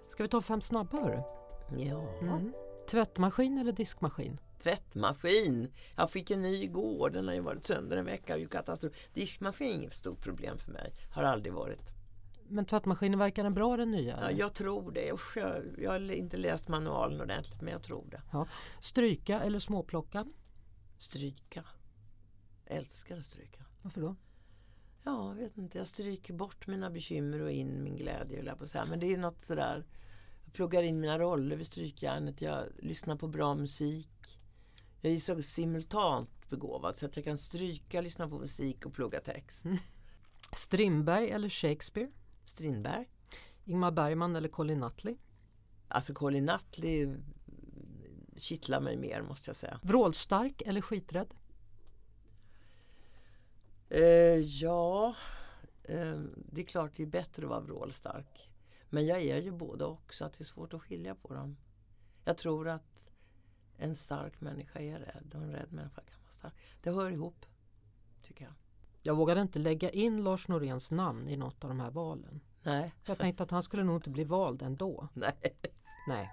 Ska vi ta fem snabba hörru? Ja. Mm. Tvättmaskin eller diskmaskin? Tvättmaskin. Jag fick en ny igår. Den har ju varit sönder en vecka. Ju katastrof. Diskmaskin är inget stort problem för mig. Har aldrig varit. Men tvättmaskinen verkar den bra den nya? Ja, jag tror det. Usch, jag, jag har inte läst manualen ordentligt men jag tror det. Ja. Stryka eller småplocka? Stryka. Älskar att stryka. Varför då? Ja, jag vet inte. Jag stryker bort mina bekymmer och in min glädje. Jag på här. Men det är något sådär. Jag pluggar in mina roller vid strykjärnet. Jag lyssnar på bra musik. Jag är så simultant begåvad så att jag kan stryka, lyssna på musik och plugga text. <laughs> Strindberg eller Shakespeare? Strindberg. Ingmar Bergman eller Colin Nutley? Alltså Colin Nutley kittlar mig mer måste jag säga. Vrålstark eller skiträdd? Eh, ja, eh, det är klart det är bättre att vara vrålstark. Men jag är ju både och så att det är svårt att skilja på dem. Jag tror att en stark människa är rädd och en rädd människa kan vara stark. Det hör ihop, tycker jag. Jag vågade inte lägga in Lars Noréns namn i något av de här valen. Nej. Jag tänkte att han skulle nog inte bli vald ändå. Nej. Nej.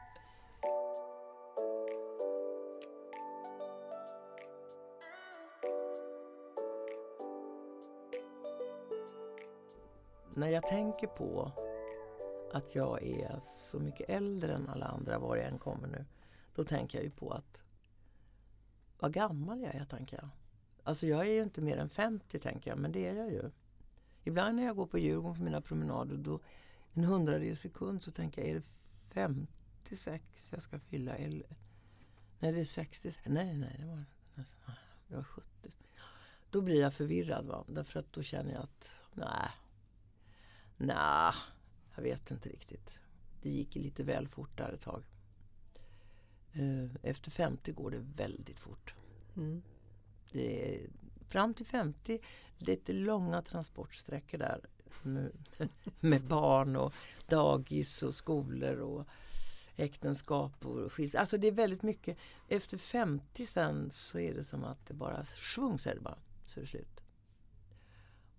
När jag tänker på att jag är så mycket äldre än alla andra var jag än kommer nu. Då tänker jag ju på att vad gammal jag är, tänker jag. Alltså jag är ju inte mer än 50 tänker jag, men det är jag ju. Ibland när jag går på Djurgården på mina promenader, då en hundradels sekund så tänker jag, är det 56 jag ska fylla? Eller, nej, det är 60. Nej, nej, det var, det var 70. Då blir jag förvirrad, va? därför att då känner jag att nej, nej, jag vet inte riktigt. Det gick lite väl fort där ett tag. Eh, efter 50 går det väldigt fort. Mm. Det är, fram till 50, lite långa transportsträckor där med, <laughs> med barn och dagis och skolor och äktenskap och skilsmässa. Alltså det är väldigt mycket. Efter 50 sen så är det som att det bara svung så är det bara, så är det slut.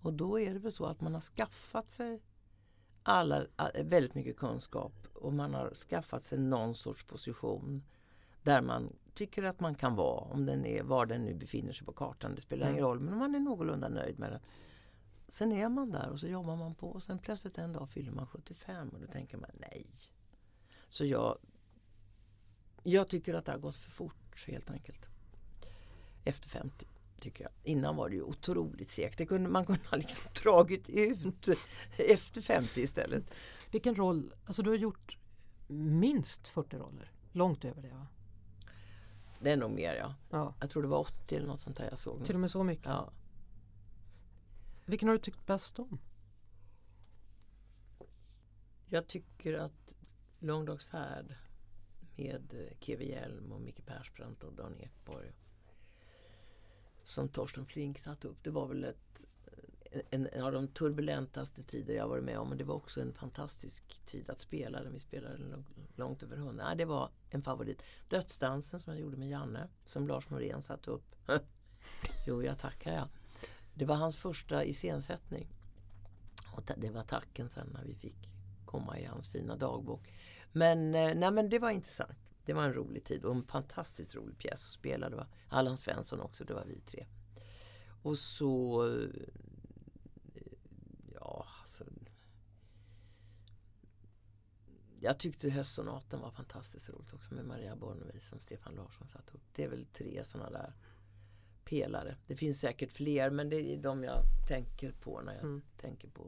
Och då är det väl så att man har skaffat sig alla, väldigt mycket kunskap och man har skaffat sig någon sorts position där man tycker att man kan vara, om den är, var den nu befinner sig på kartan. Det spelar ingen mm. roll, men man är någorlunda nöjd med den. Sen är man där och så jobbar man på och sen plötsligt en dag fyller man 75 och då tänker man nej. Så jag, jag tycker att det har gått för fort helt enkelt. Efter 50 tycker jag. Innan var det ju otroligt segt. Det kunde, man kunde ha liksom <laughs> dragit ut efter 50 istället. Vilken roll, alltså du har gjort minst 40 roller. Långt över det va? Det är nog mer ja. ja. Jag tror det var 80 eller något sånt där jag såg. Till och med så mycket? Ja. Vilken har du tyckt bäst om? Jag tycker att Långdagsfärd med Keve Hjelm och Micke Persbrandt och Dan Ekborg som Torsten Flink satt upp. Det var väl ett, en, en, av de turbulentaste tider jag varit med om. Men det var också en fantastisk tid att spela. Vi spelade långt över hundra. Ja, det var en favorit. Dödsdansen som jag gjorde med Janne. Som Lars Norén satte upp. <laughs> jo, jag tackar jag. Det var hans första iscensättning. Och det var tacken sen när vi fick komma i hans fina dagbok. Men, eh, nej, men det var intressant. Det var en rolig tid och en fantastiskt rolig pjäs att spela. Det var Allan Svensson också, det var vi tre. Och så... Eh, ja, alltså... Jag tyckte höstsonaten var fantastiskt roligt också med Maria Bornevi som Stefan Larsson satt upp. Det är väl tre sådana där pelare. Det finns säkert fler men det är de jag tänker på när jag mm. tänker på.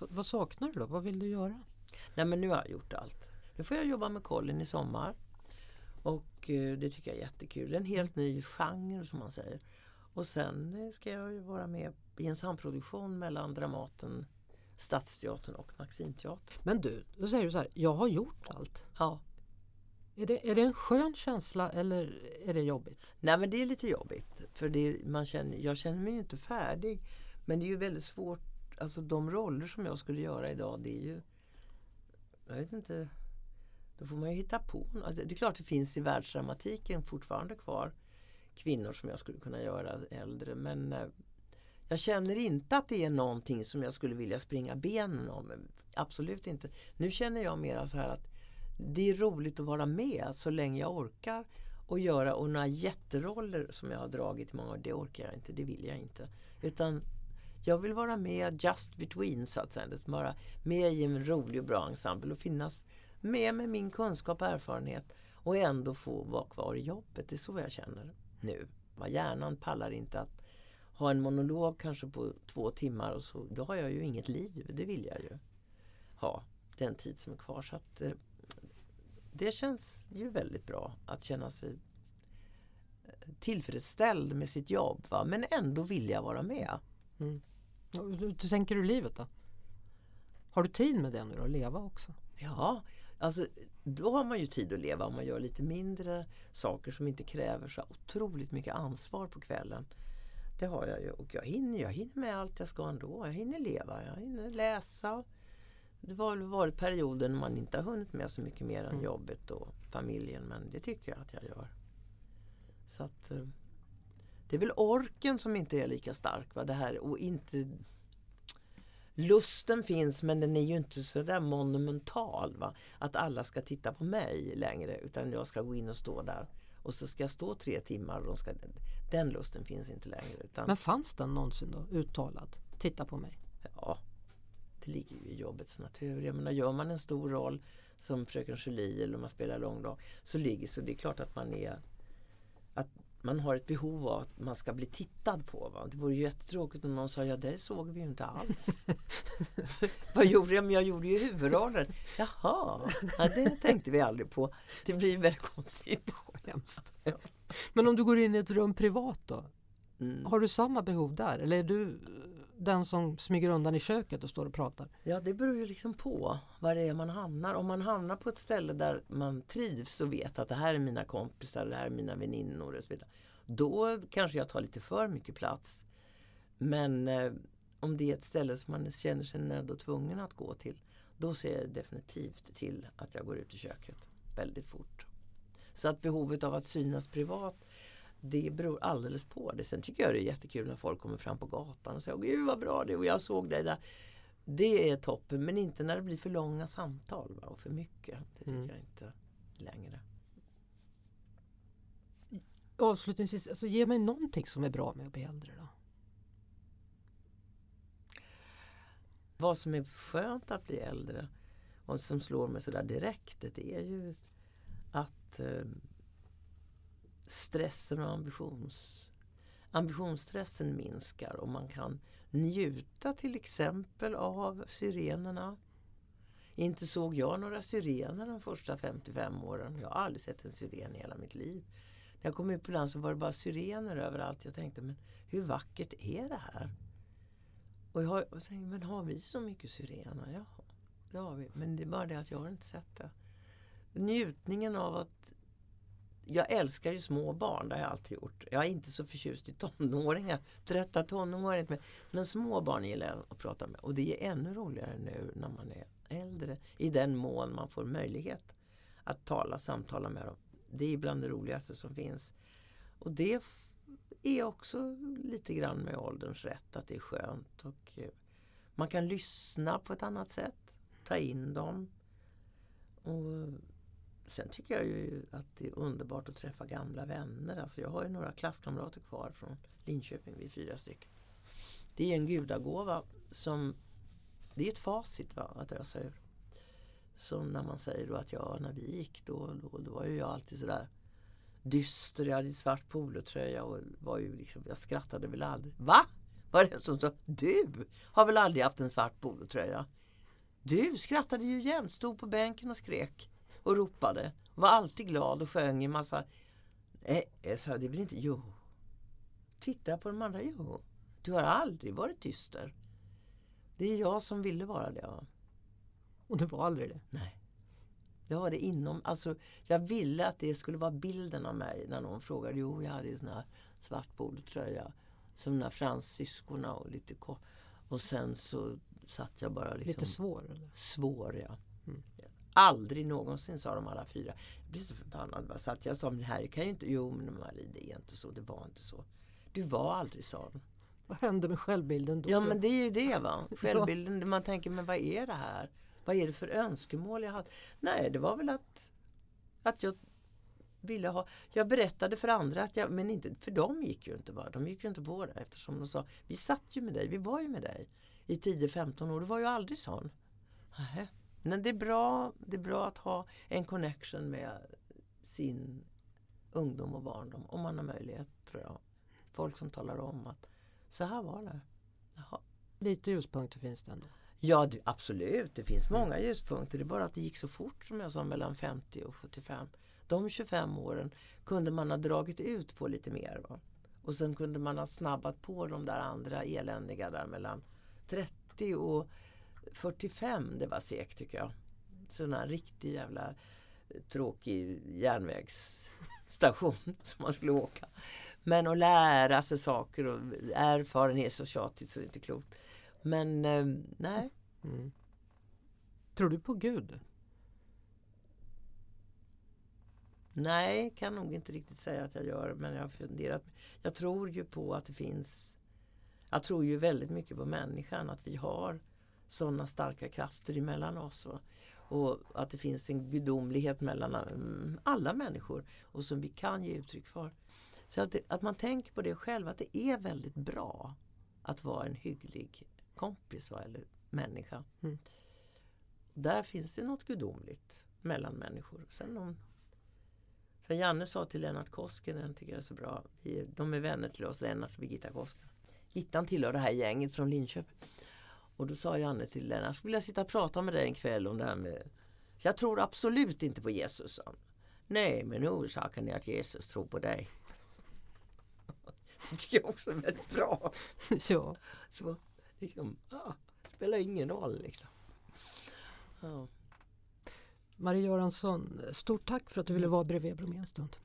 V vad saknar du då? Vad vill du göra? Nej men nu har jag gjort allt. Nu får jag jobba med Colin i sommar. Och eh, det tycker jag är jättekul. En helt ny genre som man säger. Och sen eh, ska jag vara med i en samproduktion mellan Dramaten, Stadsteatern och Maximteatern. Men du, då säger du så här, jag har gjort allt. Ja. Är det, är det en skön känsla eller är det jobbigt? Nej men det är lite jobbigt. För det, man känner, jag känner mig inte färdig. Men det är ju väldigt svårt. Alltså de roller som jag skulle göra idag det är ju Jag vet inte Då får man ju hitta på alltså, Det är klart det finns i världsdramatiken fortfarande kvar kvinnor som jag skulle kunna göra äldre men eh, jag känner inte att det är någonting som jag skulle vilja springa benen om. Absolut inte. Nu känner jag mer så här att det är roligt att vara med så länge jag orkar och göra och några jätteroller som jag har dragit i många år, det orkar jag inte, det vill jag inte. Utan jag vill vara med just between så att säga. Vara med i en rolig och bra ensemble och finnas med med min kunskap och erfarenhet och ändå få vara kvar i jobbet. Det är så jag känner nu. Hjärnan pallar inte att ha en monolog kanske på två timmar och så, då har jag ju inget liv. Det vill jag ju ha den tid som är kvar. Så att, eh, det känns ju väldigt bra att känna sig eh, tillfredsställd med sitt jobb va? men ändå vilja vara med. Mm. Hur tänker du livet då? Har du tid med det nu då, att leva också? Ja, alltså då har man ju tid att leva om man gör lite mindre saker som inte kräver så otroligt mycket ansvar på kvällen. Det har jag ju och jag hinner, jag hinner med allt jag ska ändå. Jag hinner leva, jag hinner läsa. Det har varit perioder när man inte har hunnit med så mycket mer än mm. jobbet och familjen men det tycker jag att jag gör. Så att eh, Det är väl orken som inte är lika stark. Va? Det här, och inte Lusten finns men den är ju inte så där monumental. Va? Att alla ska titta på mig längre utan jag ska gå in och stå där. Och så ska jag stå tre timmar. Och de ska, den lusten finns inte längre. Utan, men fanns den någonsin då uttalad? Titta på mig. Ja, det ligger ju i jobbets natur. Jag menar, gör man en stor roll som Fröken Julie eller om man spelar långdag så ligger så det är klart att man är man har ett behov av att man ska bli tittad på. Va? Det vore ju jättetråkigt om någon sa ja det såg vi ju inte alls. <laughs> Vad gjorde jag? Men jag gjorde ju huvudrollen. Jaha, ja, det tänkte vi aldrig på. Det blir väldigt konstigt. <laughs> Hemskt. Ja. Men om du går in i ett rum privat då? Mm. Har du samma behov där? Eller är du den som smyger undan i köket och står och pratar? Ja, det beror ju liksom på var det är man hamnar. Om man hamnar på ett ställe där man trivs och vet att det här är mina kompisar, det här är mina väninnor och så vidare. Då kanske jag tar lite för mycket plats. Men eh, om det är ett ställe som man känner sig nödd och tvungen att gå till. Då ser jag definitivt till att jag går ut i köket väldigt fort. Så att behovet av att synas privat det beror alldeles på det. Sen tycker jag det är jättekul när folk kommer fram på gatan och säger Gud vad bra det och jag såg dig där. Det är toppen men inte när det blir för långa samtal va? och för mycket. Det tycker mm. jag inte längre. Avslutningsvis, alltså, ge mig någonting som är bra med att bli äldre då? Vad som är skönt att bli äldre och som slår mig sådär direkt det är ju att eh, stressen och ambitions, ambitionsstressen minskar och man kan njuta till exempel av syrenerna. Inte såg jag några syrener de första 55 åren. Jag har aldrig sett en syren i hela mitt liv. När jag kom ut på land så var det bara syrener överallt. Jag tänkte, men hur vackert är det här? Och jag, och tänkte, men har vi så mycket syrener? Ja, det har vi. Men det är bara det att jag har inte sett det. Njutningen av att jag älskar ju små barn, det har jag alltid gjort. Jag är inte så förtjust i tonåringar, <laughs> trötta tonåringar. Men, men små barn gillar jag att prata med. Och det är ännu roligare nu när man är äldre. I den mån man får möjlighet att tala, samtala med dem. Det är bland det roligaste som finns. Och det är också lite grann med ålderns rätt att det är skönt. Och eh, man kan lyssna på ett annat sätt. Ta in dem. Och Sen tycker jag ju att det är underbart att träffa gamla vänner. Alltså jag har ju några klasskamrater kvar från Linköping, vi är fyra stycken. Det är en gudagåva som det är ett facit va, att ösa ur. Som när man säger då att ja, när vi gick då, då, då var ju jag alltid sådär dyster. Jag hade svart polotröja och var ju liksom, jag skrattade väl aldrig. Va? Var det en som sa Du har väl aldrig haft en svart polotröja? Du skrattade ju jämt, stod på bänken och skrek och ropade. Var alltid glad och sjöng en massa... Nej, jag sa, det väl inte... Jo. Titta på de andra. Jo. Du har aldrig varit dyster. Det är jag som ville vara det. Ja. Och du var aldrig det? Nej. Jag var det inom, alltså jag ville att det skulle vara bilden av mig när någon frågade. Jo, jag hade sån här svart polotröja. Som de där fransyskorna och lite kort. Och sen så satt jag bara liksom... Lite svår? Eller? Svår, ja. Mm. Aldrig någonsin sa de alla fyra. Jag blev så förbannad. Så att jag sa, men det här kan ju inte... Jo men Marie, det är inte så. Det var inte så. Du var aldrig sån. Vad hände med självbilden då? Ja men det är ju det va. <laughs> Självbilden, man tänker, men vad är det här? Vad är det för önskemål jag hade? Nej, det var väl att, att jag ville ha... Jag berättade för andra att jag, men inte, för de gick ju inte bara. De gick ju inte på det eftersom de sa vi satt ju med dig, vi var ju med dig i 10-15 år. Du var ju aldrig sån. Nähä. Men det är, bra, det är bra att ha en connection med sin ungdom och barndom om man har möjlighet tror jag. Folk som talar om att så här var det. Jaha. Lite ljuspunkter finns det ändå. Ja det, absolut, det finns många ljuspunkter. Det är bara att det gick så fort som jag sa mellan 50 och 75. De 25 åren kunde man ha dragit ut på lite mer. Va? Och sen kunde man ha snabbat på de där andra eländiga där mellan 30 och 45. Det var segt tycker jag. Sån här riktig jävla tråkig järnvägsstation <laughs> som man skulle åka. Men att lära sig saker och erfarenhet så tjatigt så det är inte klokt. Men eh, nej. Mm. Tror du på Gud? Nej, kan nog inte riktigt säga att jag gör. Men jag har funderat. Jag tror ju på att det finns Jag tror ju väldigt mycket på människan. Att vi har sådana starka krafter emellan oss. Va? Och att det finns en gudomlighet mellan mm, alla människor och som vi kan ge uttryck för. Så att, det, att man tänker på det själv, att det är väldigt bra att vara en hygglig kompis va, eller människa. Mm. Där finns det något gudomligt mellan människor. Sen om Sen Janne sa till Lennart Koskinen, tycker jag är så bra. Vi, de är vänner till oss, Lennart och Birgitta Koskinen. Gittan tillhör det här gänget från Linköping. Och då sa Janne till Lennart, skulle jag sitta och prata med dig en kväll om det här med Jag tror absolut inte på Jesus, Nej, men orsaken är att Jesus tror på dig. Det tycker jag också är väldigt bra. <laughs> ja. Så, liksom, ah, spelar ingen roll liksom. Ja. Marie Göransson, stort tack för att du ville vara bredvid Bromé en stund.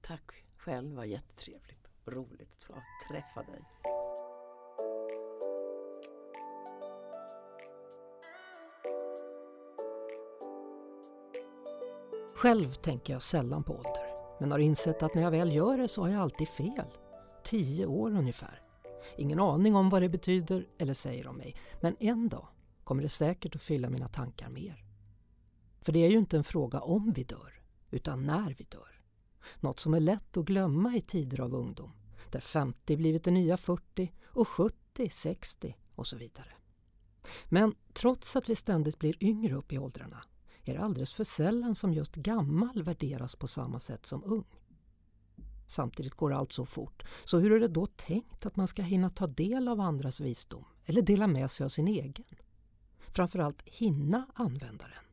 Tack själv, det var jättetrevligt och roligt att träffa dig. Själv tänker jag sällan på ålder, men har insett att när jag väl gör det så har jag alltid fel. Tio år ungefär. Ingen aning om vad det betyder eller säger om mig, men en dag kommer det säkert att fylla mina tankar mer. För det är ju inte en fråga om vi dör, utan när vi dör. Något som är lätt att glömma i tider av ungdom, där 50 blivit det nya 40 och 70, 60 och så vidare. Men trots att vi ständigt blir yngre upp i åldrarna är det alldeles för sällan som just gammal värderas på samma sätt som ung. Samtidigt går allt så fort, så hur är det då tänkt att man ska hinna ta del av andras visdom eller dela med sig av sin egen? Framförallt hinna använda den.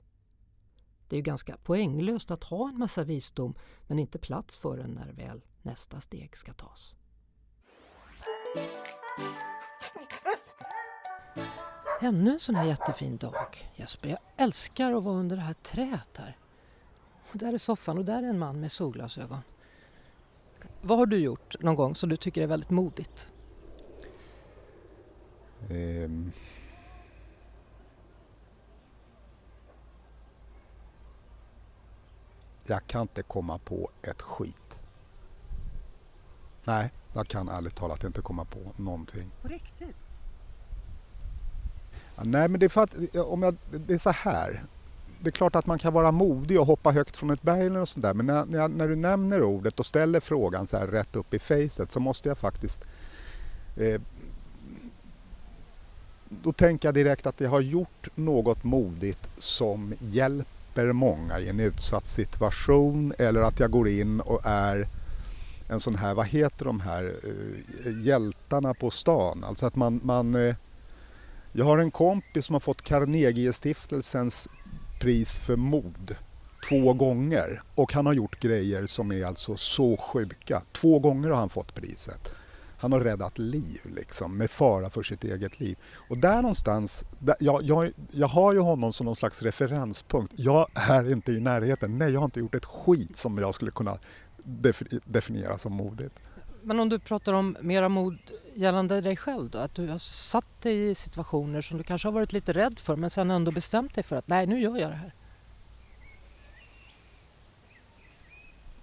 Det är ju ganska poänglöst att ha en massa visdom men inte plats för den när väl nästa steg ska tas. Ännu en sån här jättefin dag. Jesper, jag älskar att vara under det här träet här. Och där är soffan och där är en man med solglasögon. Vad har du gjort någon gång som du tycker är väldigt modigt? Ehm. Jag kan inte komma på ett skit. Nej, jag kan ärligt talat inte komma på någonting. På riktigt? Ja, nej, men det är för att om jag, det är så här. Det är klart att man kan vara modig och hoppa högt från ett berg eller sånt där. Men när, när, när, du nämner ordet och ställer frågan så här rätt upp i facet så måste jag faktiskt eh, då tänker jag direkt att jag har gjort något modigt som hjälper många i en utsatt situation eller att jag går in och är en sån här, vad heter de här eh, hjältarna på stan? Alltså att man, man eh, jag har en kompis som har fått Carnegie-stiftelsens pris för mod två gånger och han har gjort grejer som är alltså så sjuka. Två gånger har han fått priset. Han har räddat liv liksom, med fara för sitt eget liv. Och där någonstans, där, jag, jag, jag har ju honom som någon slags referenspunkt. Jag är inte i närheten. Nej, jag har inte gjort ett skit som jag skulle kunna definiera som modigt. Men om du pratar om mera mod gällande dig själv då? Att du har satt dig i situationer som du kanske har varit lite rädd för men sen ändå bestämt dig för att nej, nu gör jag det här.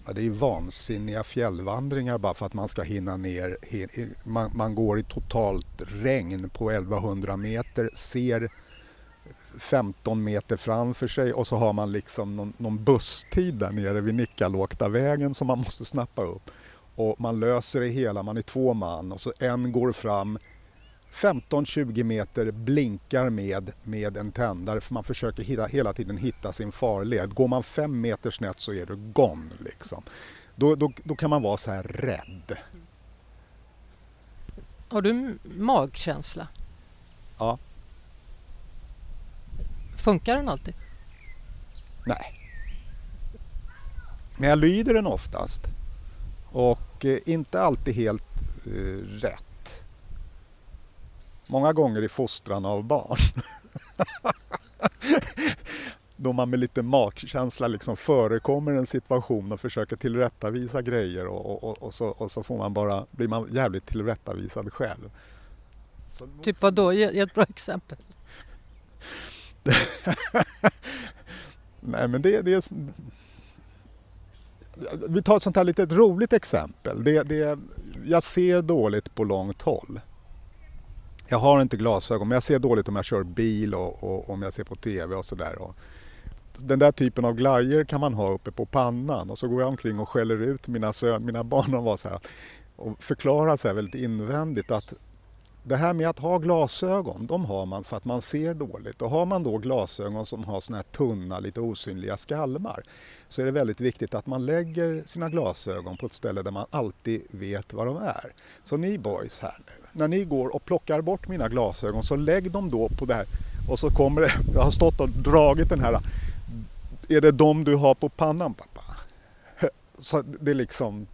Ja, det är ju vansinniga fjällvandringar bara för att man ska hinna ner. Man, man går i totalt regn på 1100 meter, ser 15 meter framför sig och så har man liksom någon, någon busstid där nere vid Nikkaluokta-vägen som man måste snappa upp. Och man löser det hela, man är två man och så en går fram 15-20 meter blinkar med, med en tändare för man försöker hela, hela tiden hitta sin farled. Går man fem meter snett så är du gone liksom. Då, då, då kan man vara så här rädd. Har du magkänsla? Ja. Funkar den alltid? Nej. Men jag lyder den oftast. Och eh, inte alltid helt eh, rätt. Många gånger i fostran av barn. <laughs> Då man med lite magkänsla liksom förekommer en situation och försöker tillrättavisa grejer och, och, och, så, och så får man bara, blir man jävligt tillrättavisad själv. Så... Typ vad då? Ge, ge ett bra exempel. <laughs> Nej men det, det är... Vi tar ett sånt här litet roligt exempel. Det, det, jag ser dåligt på långt håll. Jag har inte glasögon men jag ser dåligt om jag kör bil och, och om jag ser på TV och sådär. Den där typen av glajjor kan man ha uppe på pannan och så går jag omkring och skäller ut mina, sön, mina barn och, var så här, och förklarar så här väldigt invändigt att det här med att ha glasögon, de har man för att man ser dåligt. Och har man då glasögon som har såna här tunna, lite osynliga skalmar så är det väldigt viktigt att man lägger sina glasögon på ett ställe där man alltid vet var de är. Så ni boys här nu, när ni går och plockar bort mina glasögon så lägg dem då på det här och så kommer det, <laughs> jag har stått och dragit den här, är det de du har på pannan pappa? <laughs> Så det är liksom,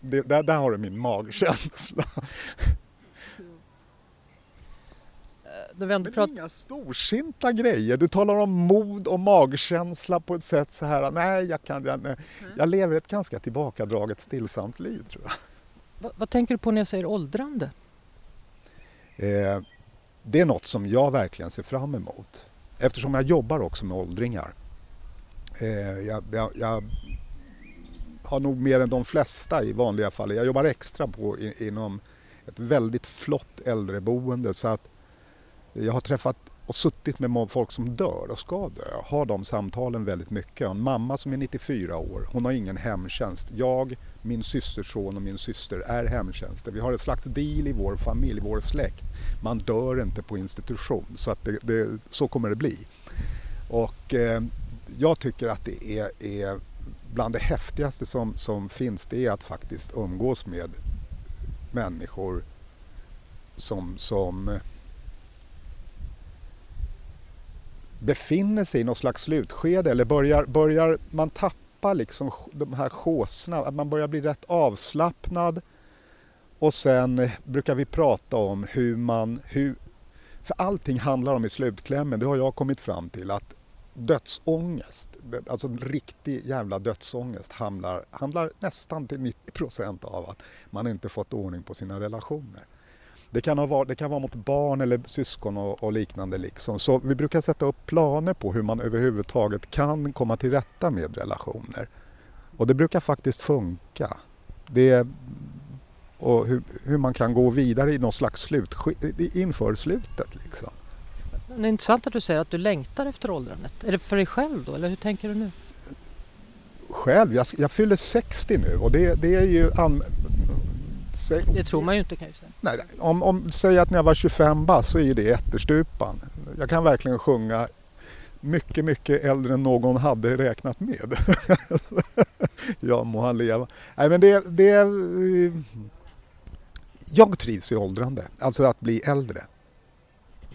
det, där, där har du min magkänsla. <laughs> när vi ändå pratar... inga storsinta grejer. Du talar om mod och magkänsla på ett sätt så här, nej jag kan, jag, nej. jag lever ett ganska tillbakadraget stillsamt liv tror jag. Va, vad tänker du på när jag säger åldrande? Eh, det är något som jag verkligen ser fram emot. Eftersom jag jobbar också med åldringar. Eh, jag, jag, jag, har nog mer än de flesta i vanliga fall. Jag jobbar extra på inom ett väldigt flott äldreboende så att jag har träffat och suttit med folk som dör och ska dö. Jag har de samtalen väldigt mycket. En mamma som är 94 år, hon har ingen hemtjänst. Jag, min systerson och min syster är hemtjänster. Vi har ett slags deal i vår familj, vår släkt. Man dör inte på institution, så, att det, det, så kommer det bli. Och eh, jag tycker att det är, är bland det häftigaste som, som finns, det är att faktiskt umgås med människor som, som befinner sig i något slags slutskede eller börjar, börjar man tappa liksom de här chauserna, att man börjar bli rätt avslappnad. Och sen eh, brukar vi prata om hur man, hur, för allting handlar om i slutklämmen, det har jag kommit fram till att dödsångest, alltså en riktig jävla dödsångest handlar, handlar nästan till 90 procent av att man inte fått ordning på sina relationer. Det kan, ha varit, det kan vara mot barn eller syskon och, och, liknande. Liksom. Så vi brukar sätta upp planer på hur man överhuvudtaget kan komma till rätta med relationer. Och det brukar faktiskt funka. Det, och hur, hur man kan gå vidare i någon slags slut, inför slutet. Liksom. Det är intressant att du säger att du längtar efter åldrandet. Är det för dig själv då eller hur tänker du nu? Själv? Jag, jag fyller 60 nu och det, det är ju an, det tror man ju inte kan jag säga. Nej, om, om, säg att när jag var 25 bast så är det ätterstupan. Jag kan verkligen sjunga mycket, mycket äldre än någon hade räknat med. <laughs> ja, må han leva. Nej, men det, det... Jag trivs i åldrande, alltså att bli äldre.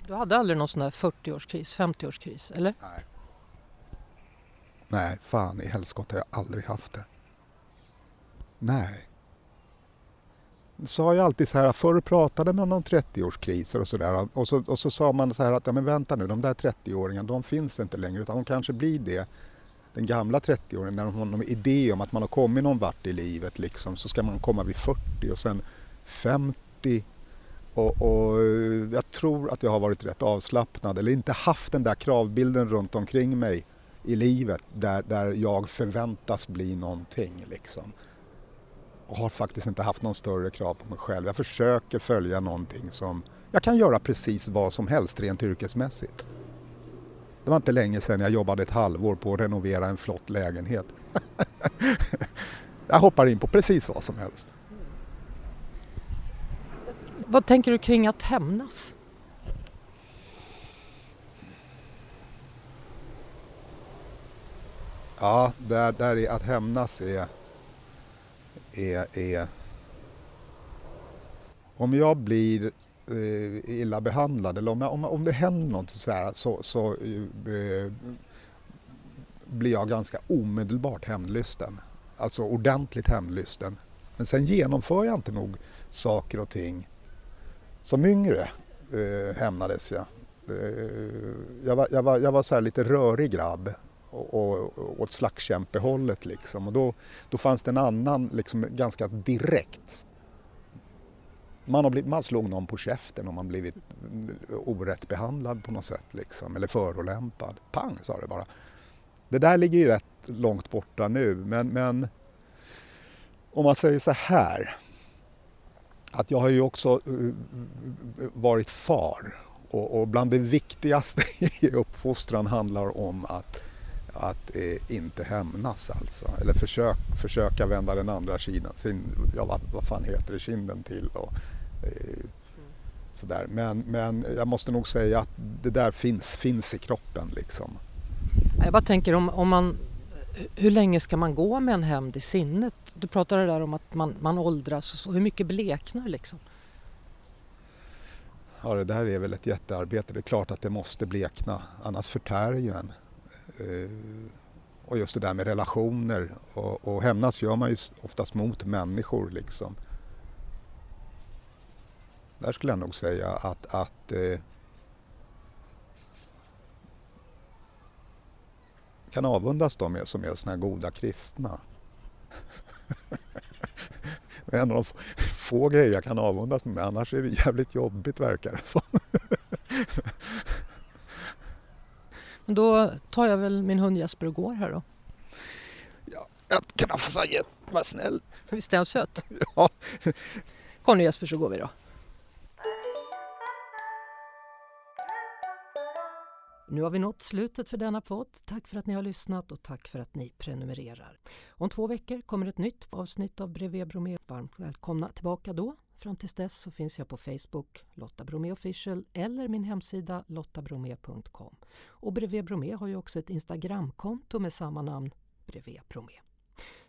Du hade aldrig någon sån där 40-årskris, 50-årskris, eller? Nej. Nej, fan i helskotta, jag har aldrig haft det. Nej sa ju alltid så här, förr pratade man om 30-årskriser och sådär. Och så, och så sa man så här att, ja men vänta nu, de där 30-åringarna de finns inte längre utan de kanske blir det den gamla 30-åringen när de har någon idé om att man har kommit någon vart i livet liksom så ska man komma vid 40 och sen 50 och, och, jag tror att jag har varit rätt avslappnad eller inte haft den där kravbilden runt omkring mig i livet där, där jag förväntas bli någonting liksom har faktiskt inte haft någon större krav på mig själv. Jag försöker följa någonting som jag kan göra precis vad som helst rent yrkesmässigt. Det var inte länge sedan jag jobbade ett halvår på att renovera en flott lägenhet. <laughs> jag hoppar in på precis vad som helst. Vad tänker du kring att hämnas? Ja, där, där är att hämnas är, är, är... Om jag blir eh, illa behandlad eller om, jag, om, om det händer något så, här, så, så eh, blir jag ganska omedelbart hämndlysten. Alltså ordentligt hämndlysten. Men sen genomför jag inte nog saker och ting. Som yngre eh, hämnades jag. Eh, jag var, jag var, jag var så lite rörig grabb och, och, åt slagskämpehållet liksom. Och då, då fanns det en annan, liksom ganska direkt. Man, har blivit, man slog någon på käften om man blivit orätt behandlad på något sätt liksom, eller förolämpad. Pang sa det bara. Det där ligger ju rätt långt borta nu men, men om man säger så här att jag har ju också eh, varit far och, och bland det viktigaste <laughs> i uppfostran handlar om att att eh, inte hämnas alltså. Eller försök, försöka vända den andra sidan, sin, ja vad, vad fan heter det, kinden till och eh, sådär. Men, men jag måste nog säga att det där finns, finns i kroppen liksom. Jag bara tänker om, om man hur länge ska man gå med en hämnd i sinnet? Du pratade där om att man, man åldras, och så. hur mycket bleknar liksom? Ja, det där är väl ett jättearbete. Det är klart att det måste blekna, annars förtär ju en. Eh, och just det där med relationer och, och hämnas gör man ju oftast mot människor liksom. Där skulle jag nog säga att, att eh, kan avundas de som är såna här goda kristna. <laughs> Det är en av de få grejer jag kan avundas mig, annars är det jävligt jobbigt verkar det som. <laughs> Då tar jag väl min hund Jesper och går här då. Ja, jag kan få säga var snäll. Visst är han söt? <laughs> Ja. Kom nu Jesper så går vi då. Nu har vi nått slutet för denna podd. Tack för att ni har lyssnat och tack för att ni prenumererar. Om två veckor kommer ett nytt avsnitt av Brevé Bromé. Varmt välkomna tillbaka då. Fram tills dess så finns jag på Facebook, Lotta Bromé Official eller min hemsida lottabromé.com. Och Brevé Bromé har ju också ett Instagramkonto med samma namn, Brevé Bromé.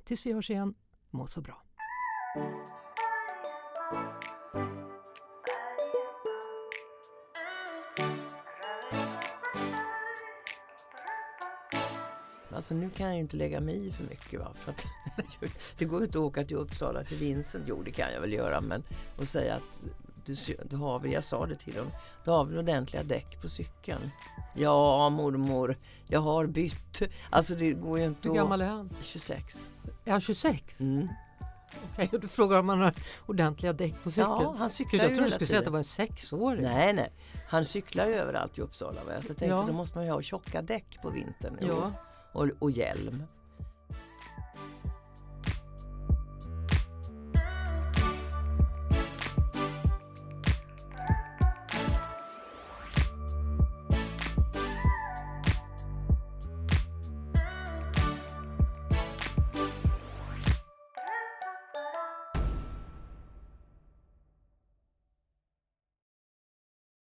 Tills vi hörs igen, må så bra! Alltså nu kan jag ju inte lägga mig i för mycket. Va? För att <laughs> det går ju inte att åka till Uppsala till Vincent. Jo, det kan jag väl göra. Men att säga att du, du har väl, jag sa det till dem, du har väl ordentliga däck på cykeln? Ja, mormor, jag har bytt. Alltså det går ju inte Hur gammal är han? 26. Är han 26? Mm. Okej, och du frågar om han har ordentliga däck på cykeln? Ja, han cyklar Gud, jag trodde du skulle säga att det var en sexåring. Nej, nej. Han cyklar ju överallt i Uppsala. Va? Så jag tänkte Ja. då måste man ju ha tjocka däck på vintern. Ja. Och, och hjälm.